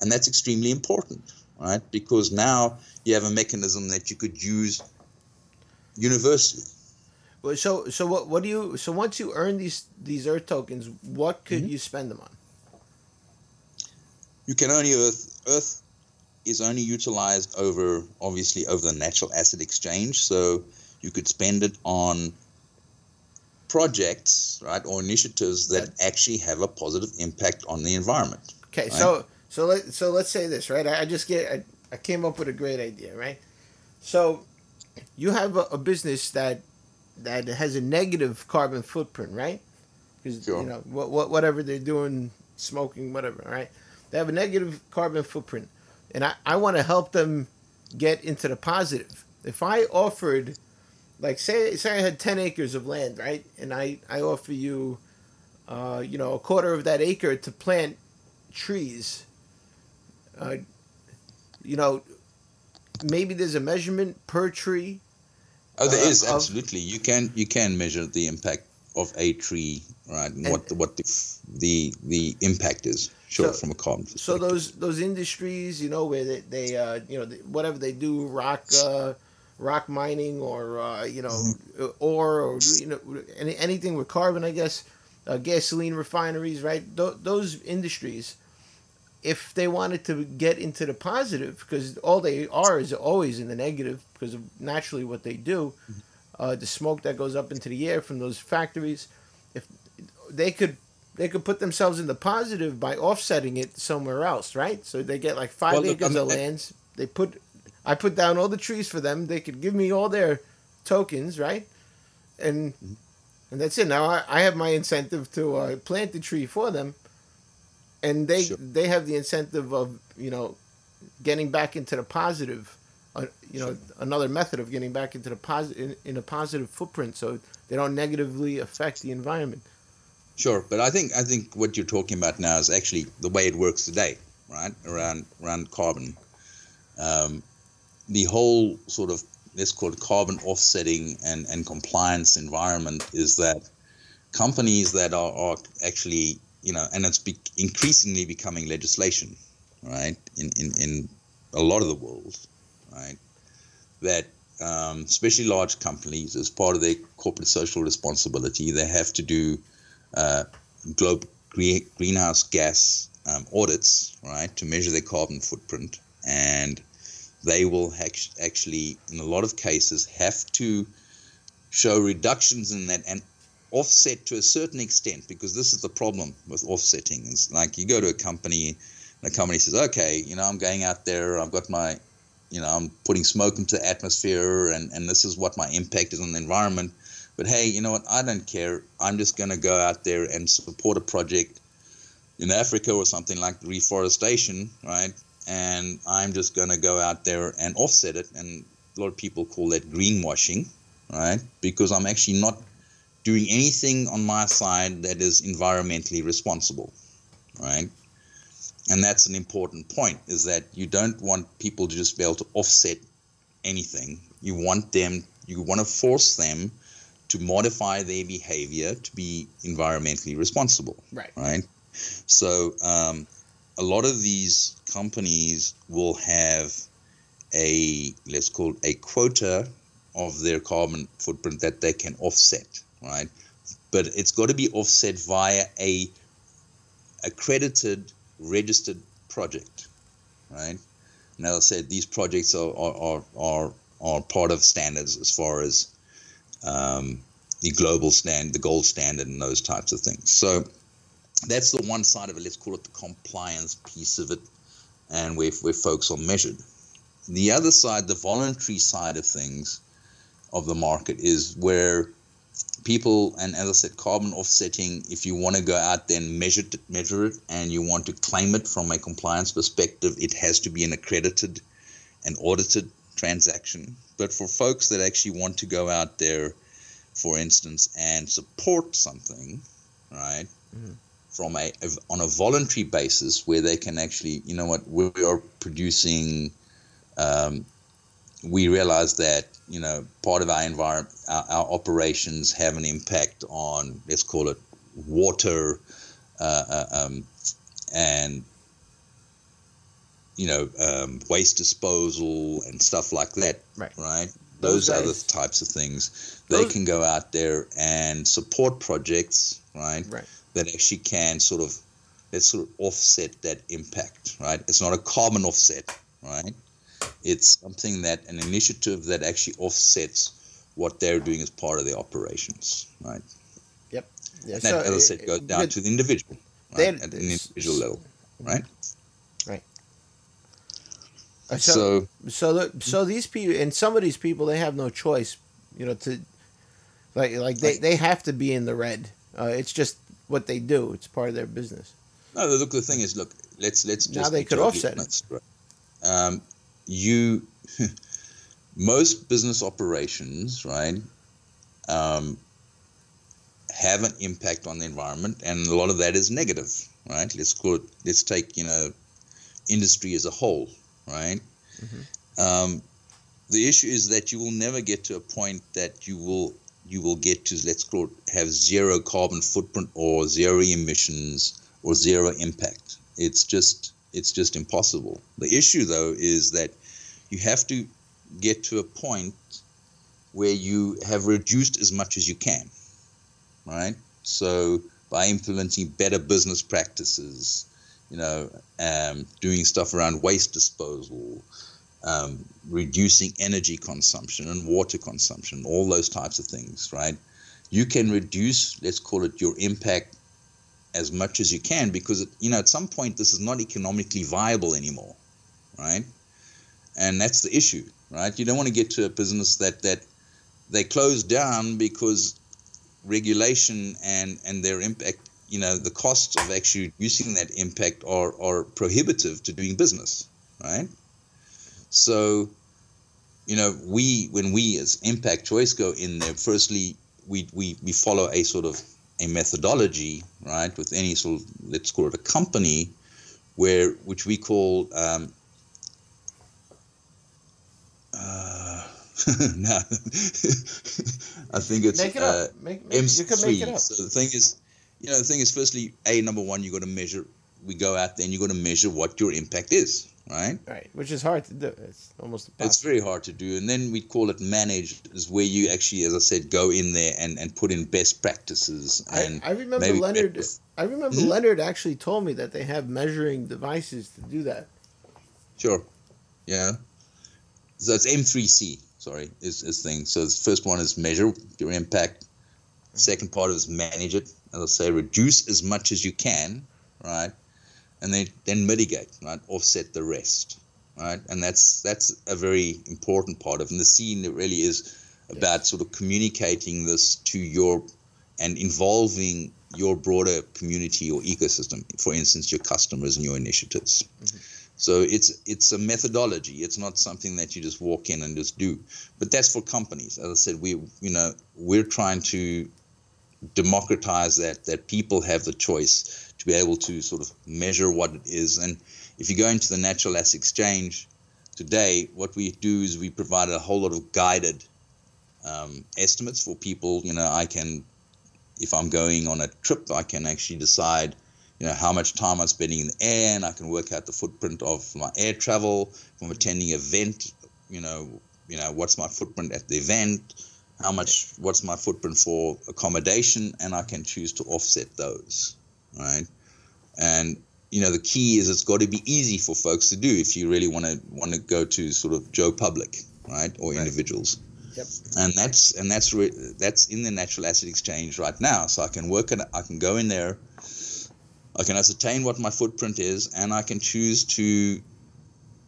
[SPEAKER 3] and that's extremely important right because now you have a mechanism that you could use universally
[SPEAKER 2] so so what what do you so once you earn these these earth tokens, what could mm-hmm. you spend them on?
[SPEAKER 3] You can only earth earth is only utilized over obviously over the natural asset exchange. So you could spend it on projects, right, or initiatives that actually have a positive impact on the environment.
[SPEAKER 2] Okay, right? so so let so let's say this, right? I, I just get I, I came up with a great idea, right? So you have a, a business that that has a negative carbon footprint, right? Because sure. you know what, what whatever they're doing, smoking, whatever, right? They have a negative carbon footprint, and I, I want to help them get into the positive. If I offered, like, say say I had ten acres of land, right, and I I offer you, uh, you know, a quarter of that acre to plant trees. Uh, you know, maybe there's a measurement per tree
[SPEAKER 3] Oh, there uh, is absolutely. You can you can measure the impact of a tree, right? And, what the, what the, the the impact is. So, from a carbon
[SPEAKER 2] So those those industries, you know, where they, they uh, you know, whatever they do, rock uh, rock mining or uh, you know, mm-hmm. ore or you know, any, anything with carbon, I guess, uh, gasoline refineries, right? Th- those industries if they wanted to get into the positive, because all they are is always in the negative because of naturally what they do, mm-hmm. uh, the smoke that goes up into the air from those factories, if they could they could put themselves in the positive by offsetting it somewhere else, right? So they get like five well, acres of lands. They put, I put down all the trees for them. They could give me all their tokens, right? And mm-hmm. and that's it. Now I, I have my incentive to uh, plant the tree for them and they sure. they have the incentive of you know getting back into the positive uh, you know sure. another method of getting back into the positive in, in, a positive footprint so they don't negatively affect the environment
[SPEAKER 3] sure but i think i think what you're talking about now is actually the way it works today right around around carbon um, the whole sort of let's call it carbon offsetting and, and compliance environment is that companies that are, are actually you know, and it's be- increasingly becoming legislation, right? In, in in a lot of the world, right? That um, especially large companies, as part of their corporate social responsibility, they have to do uh, global green, greenhouse gas um, audits, right, to measure their carbon footprint, and they will actually, in a lot of cases, have to show reductions in that and offset to a certain extent because this is the problem with offsetting. It's like you go to a company and the company says, okay, you know, I'm going out there, I've got my, you know, I'm putting smoke into the atmosphere and, and this is what my impact is on the environment. But hey, you know what? I don't care. I'm just going to go out there and support a project in Africa or something like reforestation, right? And I'm just going to go out there and offset it. And a lot of people call that greenwashing, right? Because I'm actually not doing anything on my side that is environmentally responsible, right? And that's an important point is that you don't want people to just be able to offset anything. You want them, you want to force them to modify their behavior to be environmentally responsible.
[SPEAKER 2] Right.
[SPEAKER 3] Right. So um, a lot of these companies will have a let's call it a quota of their carbon footprint that they can offset, right? But it's got to be offset via a accredited, registered project, right? And as I said, these projects are are, are, are part of standards as far as um, the global stand, the gold standard, and those types of things. So that's the one side of it. Let's call it the compliance piece of it, and where, where folks are measured. The other side, the voluntary side of things, of the market, is where people, and as I said, carbon offsetting. If you want to go out there and measure it, measure it, and you want to claim it from a compliance perspective, it has to be an accredited and audited transaction. But for folks that actually want to go out there, for instance, and support something, right? Mm-hmm from a, on a voluntary basis where they can actually you know what we are producing um, we realize that you know part of our environment our, our, operations have an impact on let's call it water uh, uh um, and you know um, waste disposal and stuff like that
[SPEAKER 2] right
[SPEAKER 3] right those, those other types of things they can go out there and support projects right
[SPEAKER 2] right
[SPEAKER 3] that actually can sort of let's sort of offset that impact, right? It's not a carbon offset, right? It's something that an initiative that actually offsets what they're doing as part of their operations, right?
[SPEAKER 2] Yep.
[SPEAKER 3] Yeah, so that, as I said, goes down to the individual, right? at an individual level? Right.
[SPEAKER 2] So, so, so, the, so these people and some of these people, they have no choice, you know, to like, like they, they have to be in the red. Uh, it's just what they do. It's part of their business.
[SPEAKER 3] No, look. The thing is, look. Let's let's just
[SPEAKER 2] now they could offset it. Right?
[SPEAKER 3] Um, you most business operations, right, um, have an impact on the environment, and a lot of that is negative, right? Let's call it. Let's take you know, industry as a whole, right? Mm-hmm. Um, the issue is that you will never get to a point that you will you will get to let's call it have zero carbon footprint or zero emissions or zero impact. It's just it's just impossible. The issue though is that you have to get to a point where you have reduced as much as you can. Right? So by implementing better business practices, you know, um, doing stuff around waste disposal, um, reducing energy consumption and water consumption, all those types of things, right? You can reduce, let's call it your impact as much as you can because, you know, at some point this is not economically viable anymore, right? And that's the issue, right? You don't want to get to a business that, that they close down because regulation and, and their impact, you know, the costs of actually reducing that impact are, are prohibitive to doing business, right? So, you know, we when we as Impact Choice go in there, firstly we we we follow a sort of a methodology, right, with any sort of let's call it a company, where which we call um, uh, no, I think it's
[SPEAKER 2] make it uh, make, make, M3.
[SPEAKER 3] So the thing is, you know, the thing is, firstly, a number one, you got to measure. We go out there and you got to measure what your impact is, right?
[SPEAKER 2] Right, which is hard to do. It's almost impossible.
[SPEAKER 3] It's very hard to do, and then we call it managed, is where you actually, as I said, go in there and, and put in best practices. And
[SPEAKER 2] I, I remember Leonard. I remember mm-hmm. Leonard actually told me that they have measuring devices to do that.
[SPEAKER 3] Sure, yeah. So it's M3C. Sorry, is is thing. So the first one is measure your impact. Second part is manage it. As I say, reduce as much as you can, right? and then then mitigate, right? Offset the rest, right? And that's that's a very important part of. And the scene it really is about sort of communicating this to your and involving your broader community or ecosystem. For instance, your customers and your initiatives. Mm-hmm. So it's it's a methodology. It's not something that you just walk in and just do. But that's for companies. As I said, we you know we're trying to democratize that that people have the choice to be able to sort of measure what it is. And if you go into the natural asset exchange today, what we do is we provide a whole lot of guided um, estimates for people. You know, I can if I'm going on a trip, I can actually decide you know how much time I'm spending in the air, and I can work out the footprint of my air travel. I'm attending event, you know, you know what's my footprint at the event, how much, what's my footprint for accommodation, and I can choose to offset those, right? And you know the key is it's got to be easy for folks to do if you really want to want to go to sort of Joe public, right, or right. individuals.
[SPEAKER 2] Yep.
[SPEAKER 3] And that's and that's re- that's in the natural asset exchange right now. So I can work it. I can go in there I can ascertain what my footprint is, and I can choose to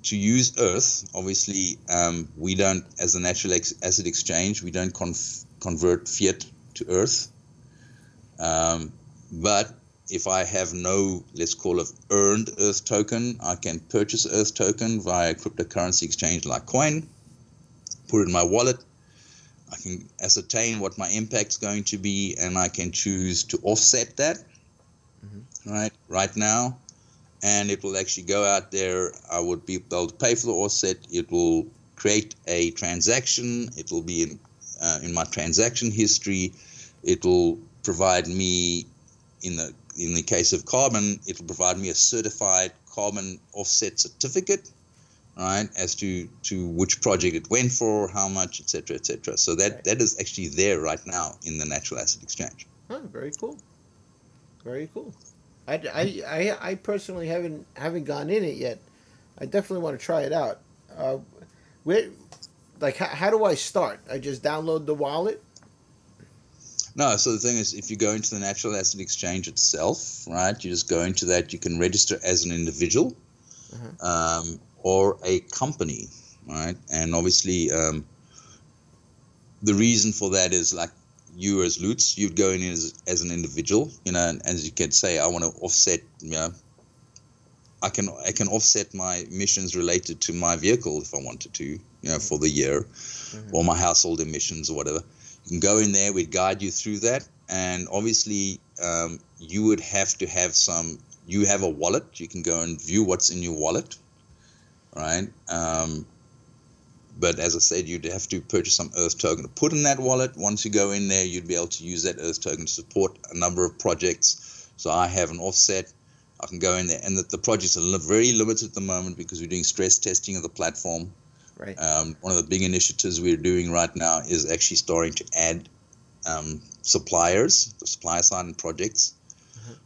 [SPEAKER 3] to use Earth. Obviously, um, we don't, as a natural ex- asset exchange, we don't conf- convert fiat to Earth. Um, but if I have no, let's call it earned Earth token, I can purchase Earth token via cryptocurrency exchange like Coin, put it in my wallet. I can ascertain what my impact is going to be, and I can choose to offset that mm-hmm. right right now and it will actually go out there i would be able to pay for the offset. It will create a transaction. It will be in, uh, in my transaction history. It will provide me in the in the case of carbon it will provide me a certified carbon offset certificate right as to to which project it went for how much etc etc so that right. that is actually there right now in the natural asset exchange.
[SPEAKER 2] Oh, very cool. Very cool. I, I, I, I personally haven't haven't gone in it yet. I definitely want to try it out. Uh, where, like, how, how do I start? I just download the wallet.
[SPEAKER 3] No, so the thing is, if you go into the natural asset exchange itself, right, you just go into that. You can register as an individual uh-huh. um, or a company, right? And obviously, um, the reason for that is like you as Lutz, you'd go in as, as an individual, you know, and as you can say, I want to offset, you know, I can I can offset my emissions related to my vehicle if I wanted to, you know, for the year, mm-hmm. or my household emissions or whatever. You can go in there, we'd guide you through that, and obviously um, you would have to have some. You have a wallet. You can go and view what's in your wallet, right? Um, but as I said, you'd have to purchase some Earth token to put in that wallet. Once you go in there, you'd be able to use that Earth token to support a number of projects. So I have an offset. I can go in there, and the, the projects are very limited at the moment because we're doing stress testing of the platform.
[SPEAKER 2] Right.
[SPEAKER 3] Um, one of the big initiatives we're doing right now is actually starting to add um, suppliers, the supplier side and projects.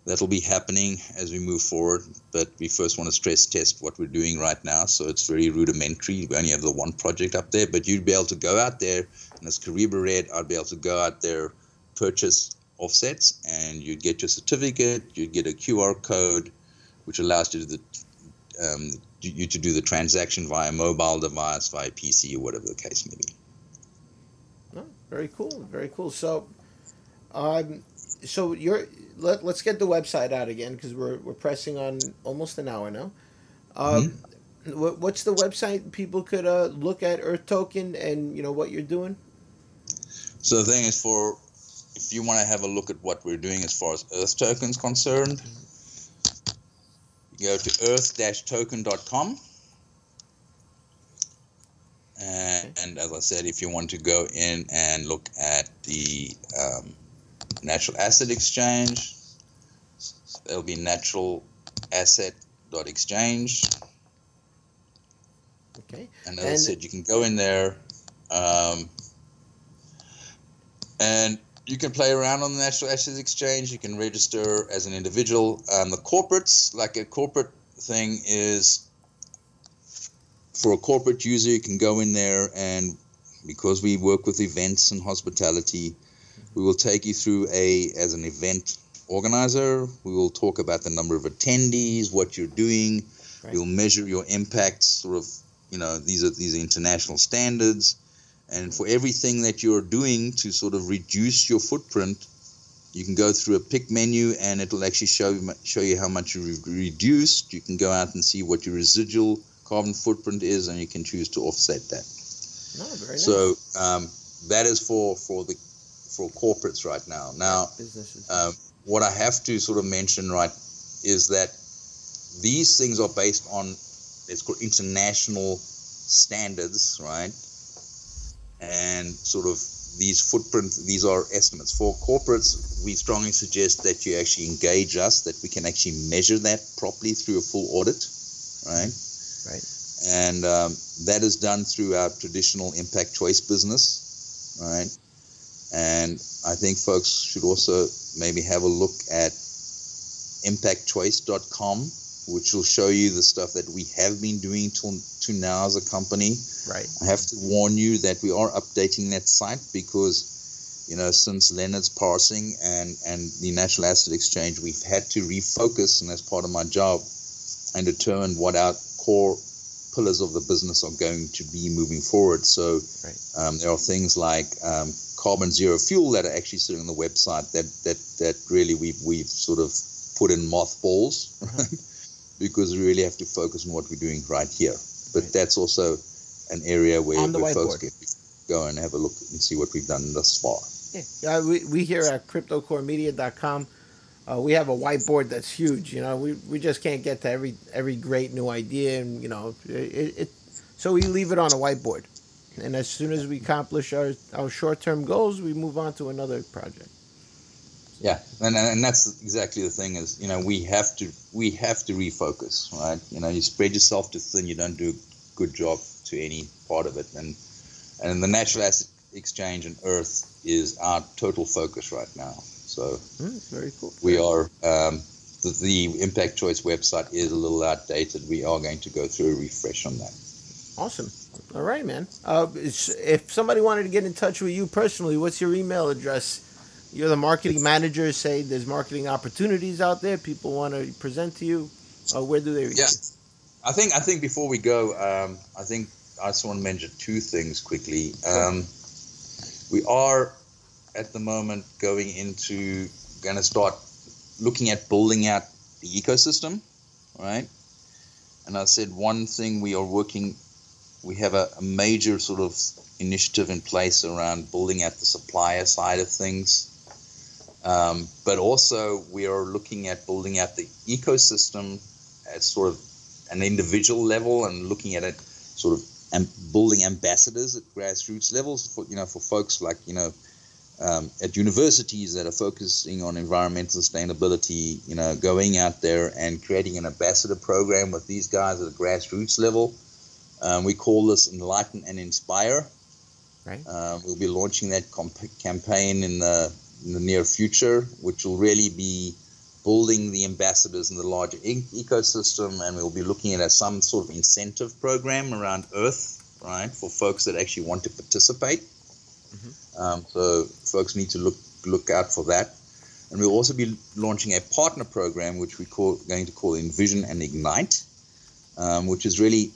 [SPEAKER 3] That'll be happening as we move forward, but we first want to stress test what we're doing right now. So it's very rudimentary. We only have the one project up there, but you'd be able to go out there, and as Kariba read, I'd be able to go out there, purchase offsets, and you'd get your certificate, you'd get a QR code, which allows you to, the, um, you to do the transaction via mobile device, via PC, or whatever the case may be.
[SPEAKER 2] Oh, very cool, very cool. So, um, so you're let, us get the website out again because we're, we're pressing on almost an hour now. Um, mm-hmm. what, what's the website people could uh, look at Earth Token and you know what you're doing?
[SPEAKER 3] So the thing is, for if you want to have a look at what we're doing as far as Earth Token is concerned, you go to earth-token.com. And, and, as I said, if you want to go in and look at the um, natural asset exchange. That'll be natural asset dot exchange.
[SPEAKER 2] Okay.
[SPEAKER 3] And as and I said, you can go in there, um, and you can play around on the natural asset exchange. You can register as an individual. Um, the corporates, like a corporate thing, is for a corporate user. You can go in there and because we work with events and hospitality we will take you through a as an event organizer. We will talk about the number of attendees, what you're doing, Right. We'll measure your impacts, sort of, you know, these are these are international standards. And for everything that you're doing to sort of reduce your footprint, you can go through a pick menu and it'll actually show show you how much you have reduced. You can go out and see what your residual carbon footprint is, and you can choose to offset that.
[SPEAKER 2] Very
[SPEAKER 3] so nice. um, that is for for the for corporates right now. Now, uh, what I have to sort of mention right is that these things are based on it's called international standards, right? And sort of these footprint, these are estimates for corporates. We strongly suggest that you actually engage us, that we can actually measure that properly through a full audit, right?
[SPEAKER 2] Right.
[SPEAKER 3] And um, that is done through our traditional impact choice business, right? And I think folks should also maybe have a look at impactchoice.com which will show you the stuff that we have been doing to, to now as a company.
[SPEAKER 2] Right.
[SPEAKER 3] I have to warn you that we are updating that site because, you know, since Leonard's passing and, and the National Asset Exchange, we've had to refocus, and as part of my job, and determine what our core pillars of the business are going to be moving forward. So right. um, there are things like um, carbon zero fuel that are actually sitting on the website that that that really we've we've sort of put in mothballs. Right? because we really have to focus on what we're doing right here. But right. that's also an area where, where folks can go and have a look and see what we've done thus far.
[SPEAKER 2] Yeah, yeah we, we here at CryptoCoreMedia.com, uh, we have a whiteboard that's huge. You know, we, we just can't get to every every great new idea, and you know, it, it so we leave it on a whiteboard. And as soon as we accomplish our, our short term goals, we move on to another project.
[SPEAKER 3] Yeah, and and that's exactly the thing is you know we have to we have to refocus, right? You know, you spread yourself too thin, you don't do a good job to any part of it, and and the natural asset exchange and Earth is our total focus right now. So
[SPEAKER 2] mm, very cool.
[SPEAKER 3] We are um, the, the Impact Choice website is a little outdated. We are going to go through a refresh on that.
[SPEAKER 2] Awesome. All right, man. Uh, if somebody wanted to get in touch with you personally, what's your email address? you're the marketing manager. Say there's marketing opportunities out there. People want to present to you. Uh, where do they reach
[SPEAKER 3] yeah.
[SPEAKER 2] you?
[SPEAKER 3] I think I think before we go, um, I think I just want to mention two things quickly. Um, we are at the moment going into going to start looking at building out the ecosystem, right? And I said one thing we are working. We have a, a major sort of initiative in place around building out the supplier side of things um, but also, we are looking at building out the ecosystem at sort of an individual level and looking at it sort of and building ambassadors at grassroots levels for you know for folks like you know um, at universities that are focusing on environmental sustainability, you know, going out there and creating an ambassador program with these guys at a grassroots level. Um, we call this Enlighten and Inspire.
[SPEAKER 2] Right.
[SPEAKER 3] Um, we'll be launching that comp- campaign in the in the near future, which will really be building the ambassadors in the larger e- ecosystem, and we'll be looking at some sort of incentive program around Earth, right, for folks that actually want to participate. Mm-hmm. Um, so folks need to look look out for that, and we'll also be launching a partner program, which we call going to call Envision and Ignite, um, which is really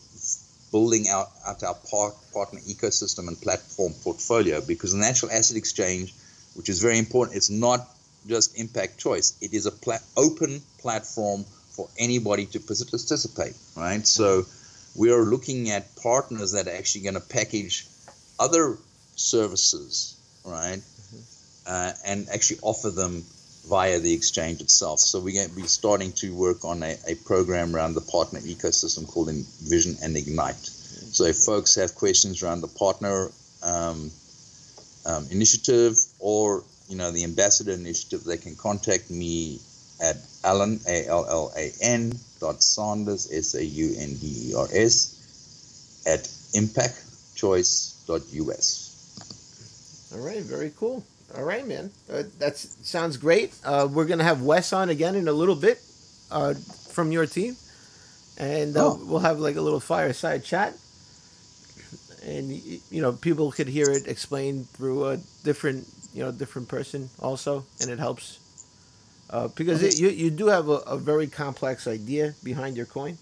[SPEAKER 3] building out, out our par- partner ecosystem and platform portfolio because the natural asset exchange which is very important. It's not just impact choice. It is a pla- open platform for anybody to participate, right? So we are looking at partners that are actually going to package other services, right? Mm-hmm. Uh, and actually offer them via the exchange itself. So we're going to be starting to work on a, a program around the partner ecosystem called Envision and Ignite. So if folks have questions around the partner um, um, initiative or you know the ambassador initiative, they can contact me at Allan A L L A N dot Saunders S A U N D E R S at impactchoice.us.
[SPEAKER 2] All right, very cool. All right, man. Uh, that sounds great. Uh, we're gonna have Wes on again in a little bit uh, from your team, and uh, oh. we'll have like a little fireside chat and you know people could hear it explained through a different you know different person also, and it helps uh, because okay. it, you you do have a, a very complex idea behind your coin,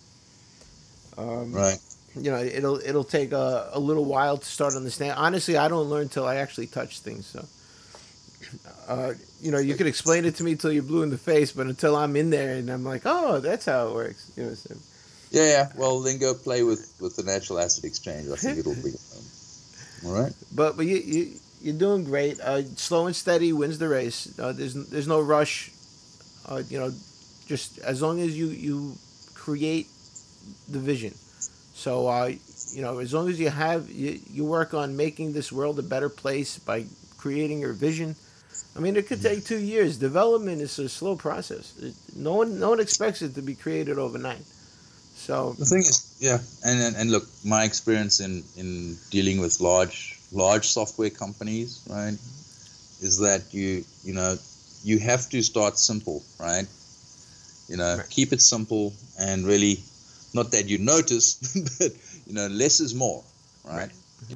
[SPEAKER 2] Um,
[SPEAKER 3] right.
[SPEAKER 2] You know, it'll it'll take a, a little while to start understand. Honestly, I don't learn till I actually touch things. So, uh, you know, you could explain it to me till you're blue in the face, but until I'm in there and I'm like, oh, that's how it works. You know. So.
[SPEAKER 3] Yeah, yeah. Well, then go play with with the natural asset exchange. I think it'll be. Um, all right.
[SPEAKER 2] But but you you you're doing great. Uh, slow and steady wins the race. Uh, there's there's no rush. Uh, you know, just as long as you you create the vision. So uh, you know, as long as you have you, you work on making this world a better place by creating your vision. I mean, it could take two years. Development is a slow process. It, no one no one expects it to be created overnight. So
[SPEAKER 3] the thing is, yeah, and, and and look, my experience in in dealing with large large software companies, right, is that you you know you have to start simple, right? You know, right. keep it simple and really, not that you notice, but you know, less is more, right? right. Mm-hmm.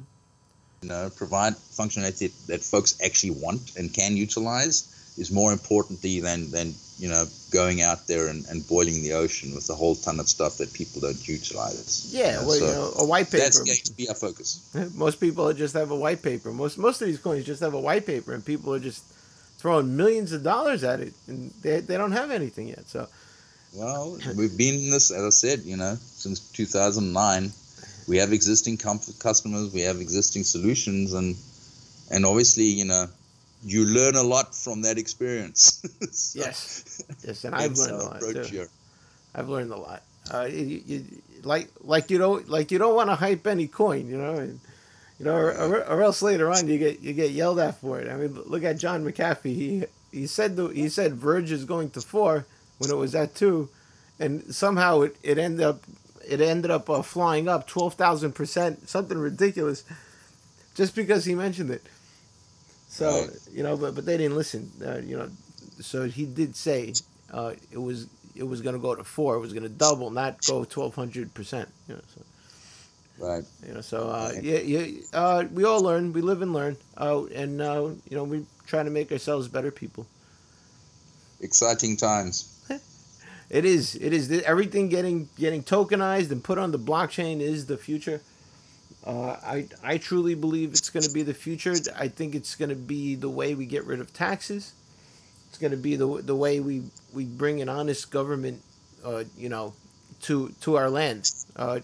[SPEAKER 3] You know, provide functionality that folks actually want and can utilize is more importantly than than you know going out there and, and boiling the ocean with a whole ton of stuff that people don't utilize.
[SPEAKER 2] Yeah, you know? well, so you know, a white paper.
[SPEAKER 3] That's going to be our focus.
[SPEAKER 2] Most people just have a white paper. Most most of these coins just have a white paper, and people are just throwing millions of dollars at it, and they, they don't have anything yet. So,
[SPEAKER 3] well, we've been in this, as I said, you know, since 2009. We have existing customers, we have existing solutions, and and obviously, you know, you learn a lot from that experience.
[SPEAKER 2] so, yes, yes, and I've learned a lot too. Here. I've learned a lot. Uh, you, you, like like you don't like you don't want to hype any coin, you know, and you know, or, or, or, else later on you get you get yelled at for it. I mean, look at John McAfee. He he said the, he said Verge is going to four when it was at two, and somehow it, it ended up it ended up uh, flying up twelve thousand percent, something ridiculous, just because he mentioned it. So right. you know, but but they didn't listen. Uh, you know, so he did say uh, it was it was going to go to four. It was going to double, not go twelve hundred percent. You know, so.
[SPEAKER 3] Right.
[SPEAKER 2] You know, so uh, right. yeah, yeah. Uh, we all learn. We live and learn. Uh, and uh, you know, we try to make ourselves better people.
[SPEAKER 3] Exciting times.
[SPEAKER 2] It is. It is. Everything getting getting tokenized and put on the blockchain is the future. Uh, I I truly believe it's going to be the future. I think it's going to be the way we get rid of taxes. It's going to be the the way we, we bring an honest government, uh, you know, to to our land. Uh,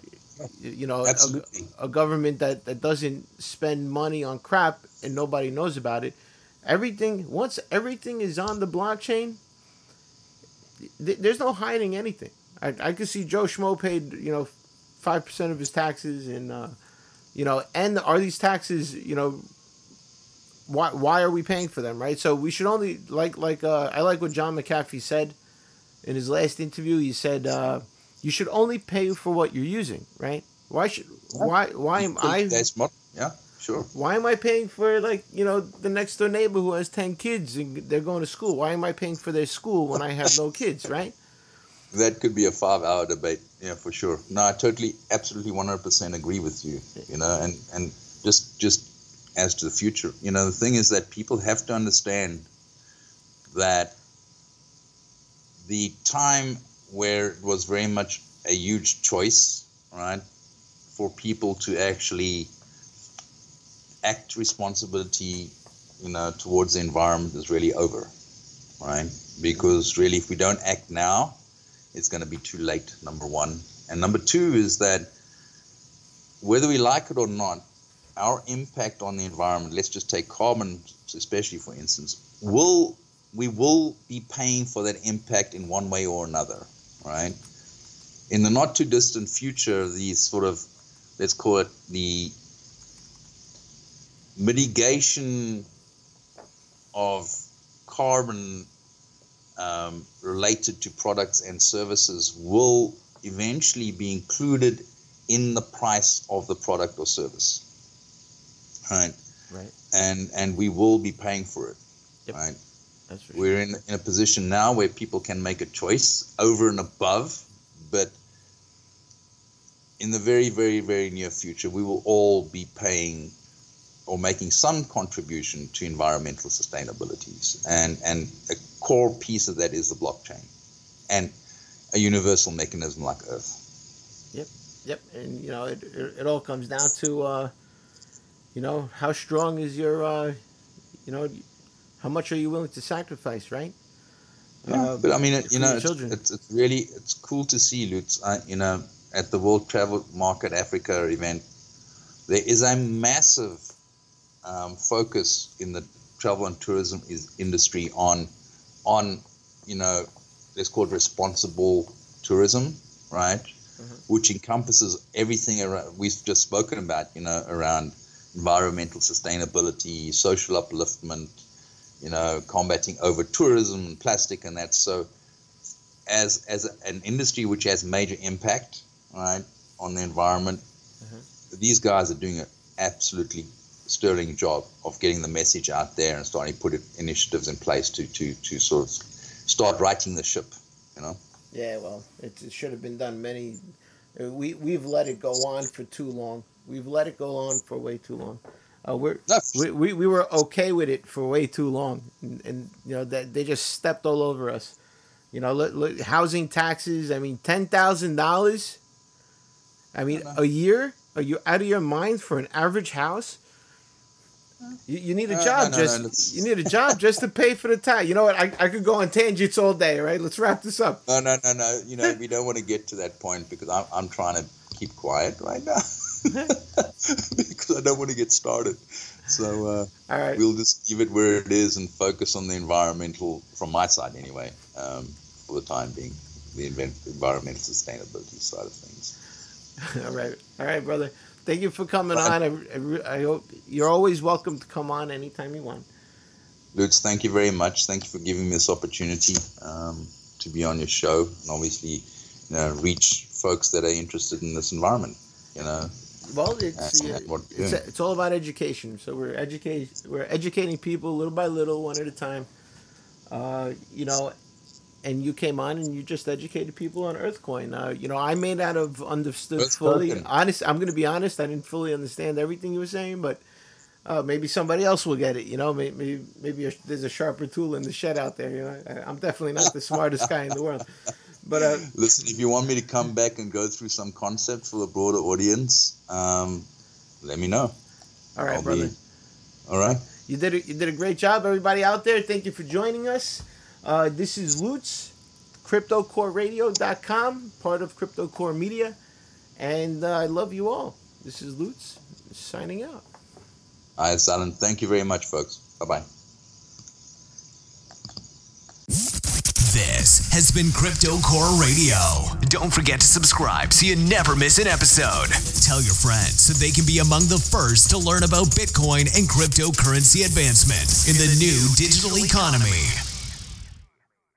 [SPEAKER 2] you know, a, a, government that, that doesn't spend money on crap and nobody knows about it. Everything once everything is on the blockchain, th- there's no hiding anything. I I could see Joe Schmo paid you know five percent of his taxes and uh, you know, and are these taxes, you know, why why are we paying for them, right? So we should only like like uh, I like what John McAfee said in his last interview. He said uh, you should only pay for what you're using, right? Why should why why am I?
[SPEAKER 3] That's more, yeah, sure.
[SPEAKER 2] Why am I paying for like you know the next door neighbor who has ten kids and they're going to school? Why am I paying for their school when I have no kids, right?
[SPEAKER 3] that could be a five-hour debate. Yeah, for sure. No, I totally, absolutely, one hundred percent agree with you. You know, and and just just as to the future, you know, the thing is that people have to understand that the time where it was very much a huge choice, right, for people to actually act responsibility, you know, towards the environment is really over, right? Because really, if we don't act now, it's going to be too late, number one. And number two is that whether we like it or not, our impact on the environment, let's just take carbon, especially for instance, will we will be paying for that impact in one way or another, right? In the not too distant future, these sort of, let's call it the mitigation of carbon um, related to products and services will eventually be included in the price of the product or service. Right.
[SPEAKER 2] Right.
[SPEAKER 3] And and we will be paying for it. Yep. Right. That's right. We're in in a position now where people can make a choice over and above, but in the very, very, very near future, we will all be paying or making some contribution to environmental sustainabilities. And, and a core piece of that is the blockchain and a universal mechanism like Earth.
[SPEAKER 2] Yep. Yep, and you know it, it, it all comes down to uh, you know how strong is your uh, you know how much are you willing to sacrifice, right?
[SPEAKER 3] Yeah,
[SPEAKER 2] Uh,
[SPEAKER 3] but I mean, it, you know, it's,
[SPEAKER 2] children.
[SPEAKER 3] it's, it's really it's cool to see, Lutz. I, you know, at the World Travel Market Africa event, there is a massive um, focus in the travel and tourism is, industry on on you know let's call it responsible tourism, right? Which encompasses everything around we've just spoken about, you know, around environmental sustainability, social upliftment, you know, combating over tourism and plastic and that. So, as as an industry which has major impact, right, on the environment, these guys are doing an absolutely sterling job of getting the message out there and starting to put initiatives in place to to to sort of start righting the ship. You know.
[SPEAKER 2] Yeah, well, it, it should have been done many. uh, We we've let it go on for too long. We've let it go on for way too long. Uh, we're we, we, we were okay with it for way too long, and, and you know that they just stepped all over us. You know, look, look, housing taxes. I mean, ten thousand dollars. I mean, a year. Are you out of your mind for an average house? You, you need a
[SPEAKER 3] Uh,
[SPEAKER 2] job
[SPEAKER 3] no, no,
[SPEAKER 2] just
[SPEAKER 3] no,
[SPEAKER 2] you need a job just to pay for the tax. You know what? I, I could go on tangents all day. Right? Let's wrap this up.
[SPEAKER 3] No, no, no, no. You know, we don't want to get to that point because I'm, I'm trying to keep quiet right now because I don't want to get started. So uh,
[SPEAKER 2] All right.
[SPEAKER 3] we'll just leave it where it is and focus on the environmental, from my side anyway, um, for the time being, the environmental sustainability side of things.
[SPEAKER 2] All right, all right, brother. Thank you for coming on. I, I, I hope you're always welcome to come on anytime you want.
[SPEAKER 3] Lutz, thank you very much. Thank you for giving me this opportunity um, to be on your show and obviously, you know, reach folks that are interested in this environment. You know,
[SPEAKER 2] Well, it's uh, it's, it's all about education. So we're educate we're educating people little by little, one at a time. Uh, you know, and you came on and you just educated people on Earthcoin. Uh, you know, I may not have understood fully. Honest, I'm going to be honest. I didn't fully understand everything you were saying, but uh, maybe somebody else will get it. You know, maybe maybe, maybe a, there's a sharper tool in the shed out there. You know, I, I'm definitely not the smartest guy in the world, but uh,
[SPEAKER 3] Listen, if you want me to come back and go through some concepts for the broader audience, um, let me know.
[SPEAKER 2] all right,
[SPEAKER 3] I'll
[SPEAKER 2] brother.
[SPEAKER 3] Be, all right.
[SPEAKER 2] You did a, you did a great job, everybody out there. Thank you for joining us. Uh, this is Lutz, CryptoCoreRadio.com, part of CryptoCore Media, and uh, I love you all. This is Lutz signing out.
[SPEAKER 3] All right, Alan. Thank you very much, folks. Bye bye.
[SPEAKER 4] This has been Crypto Core Radio. Don't forget to subscribe so you never miss an episode. Tell your friends so they can be among the first to learn about Bitcoin and cryptocurrency advancement in the new digital economy.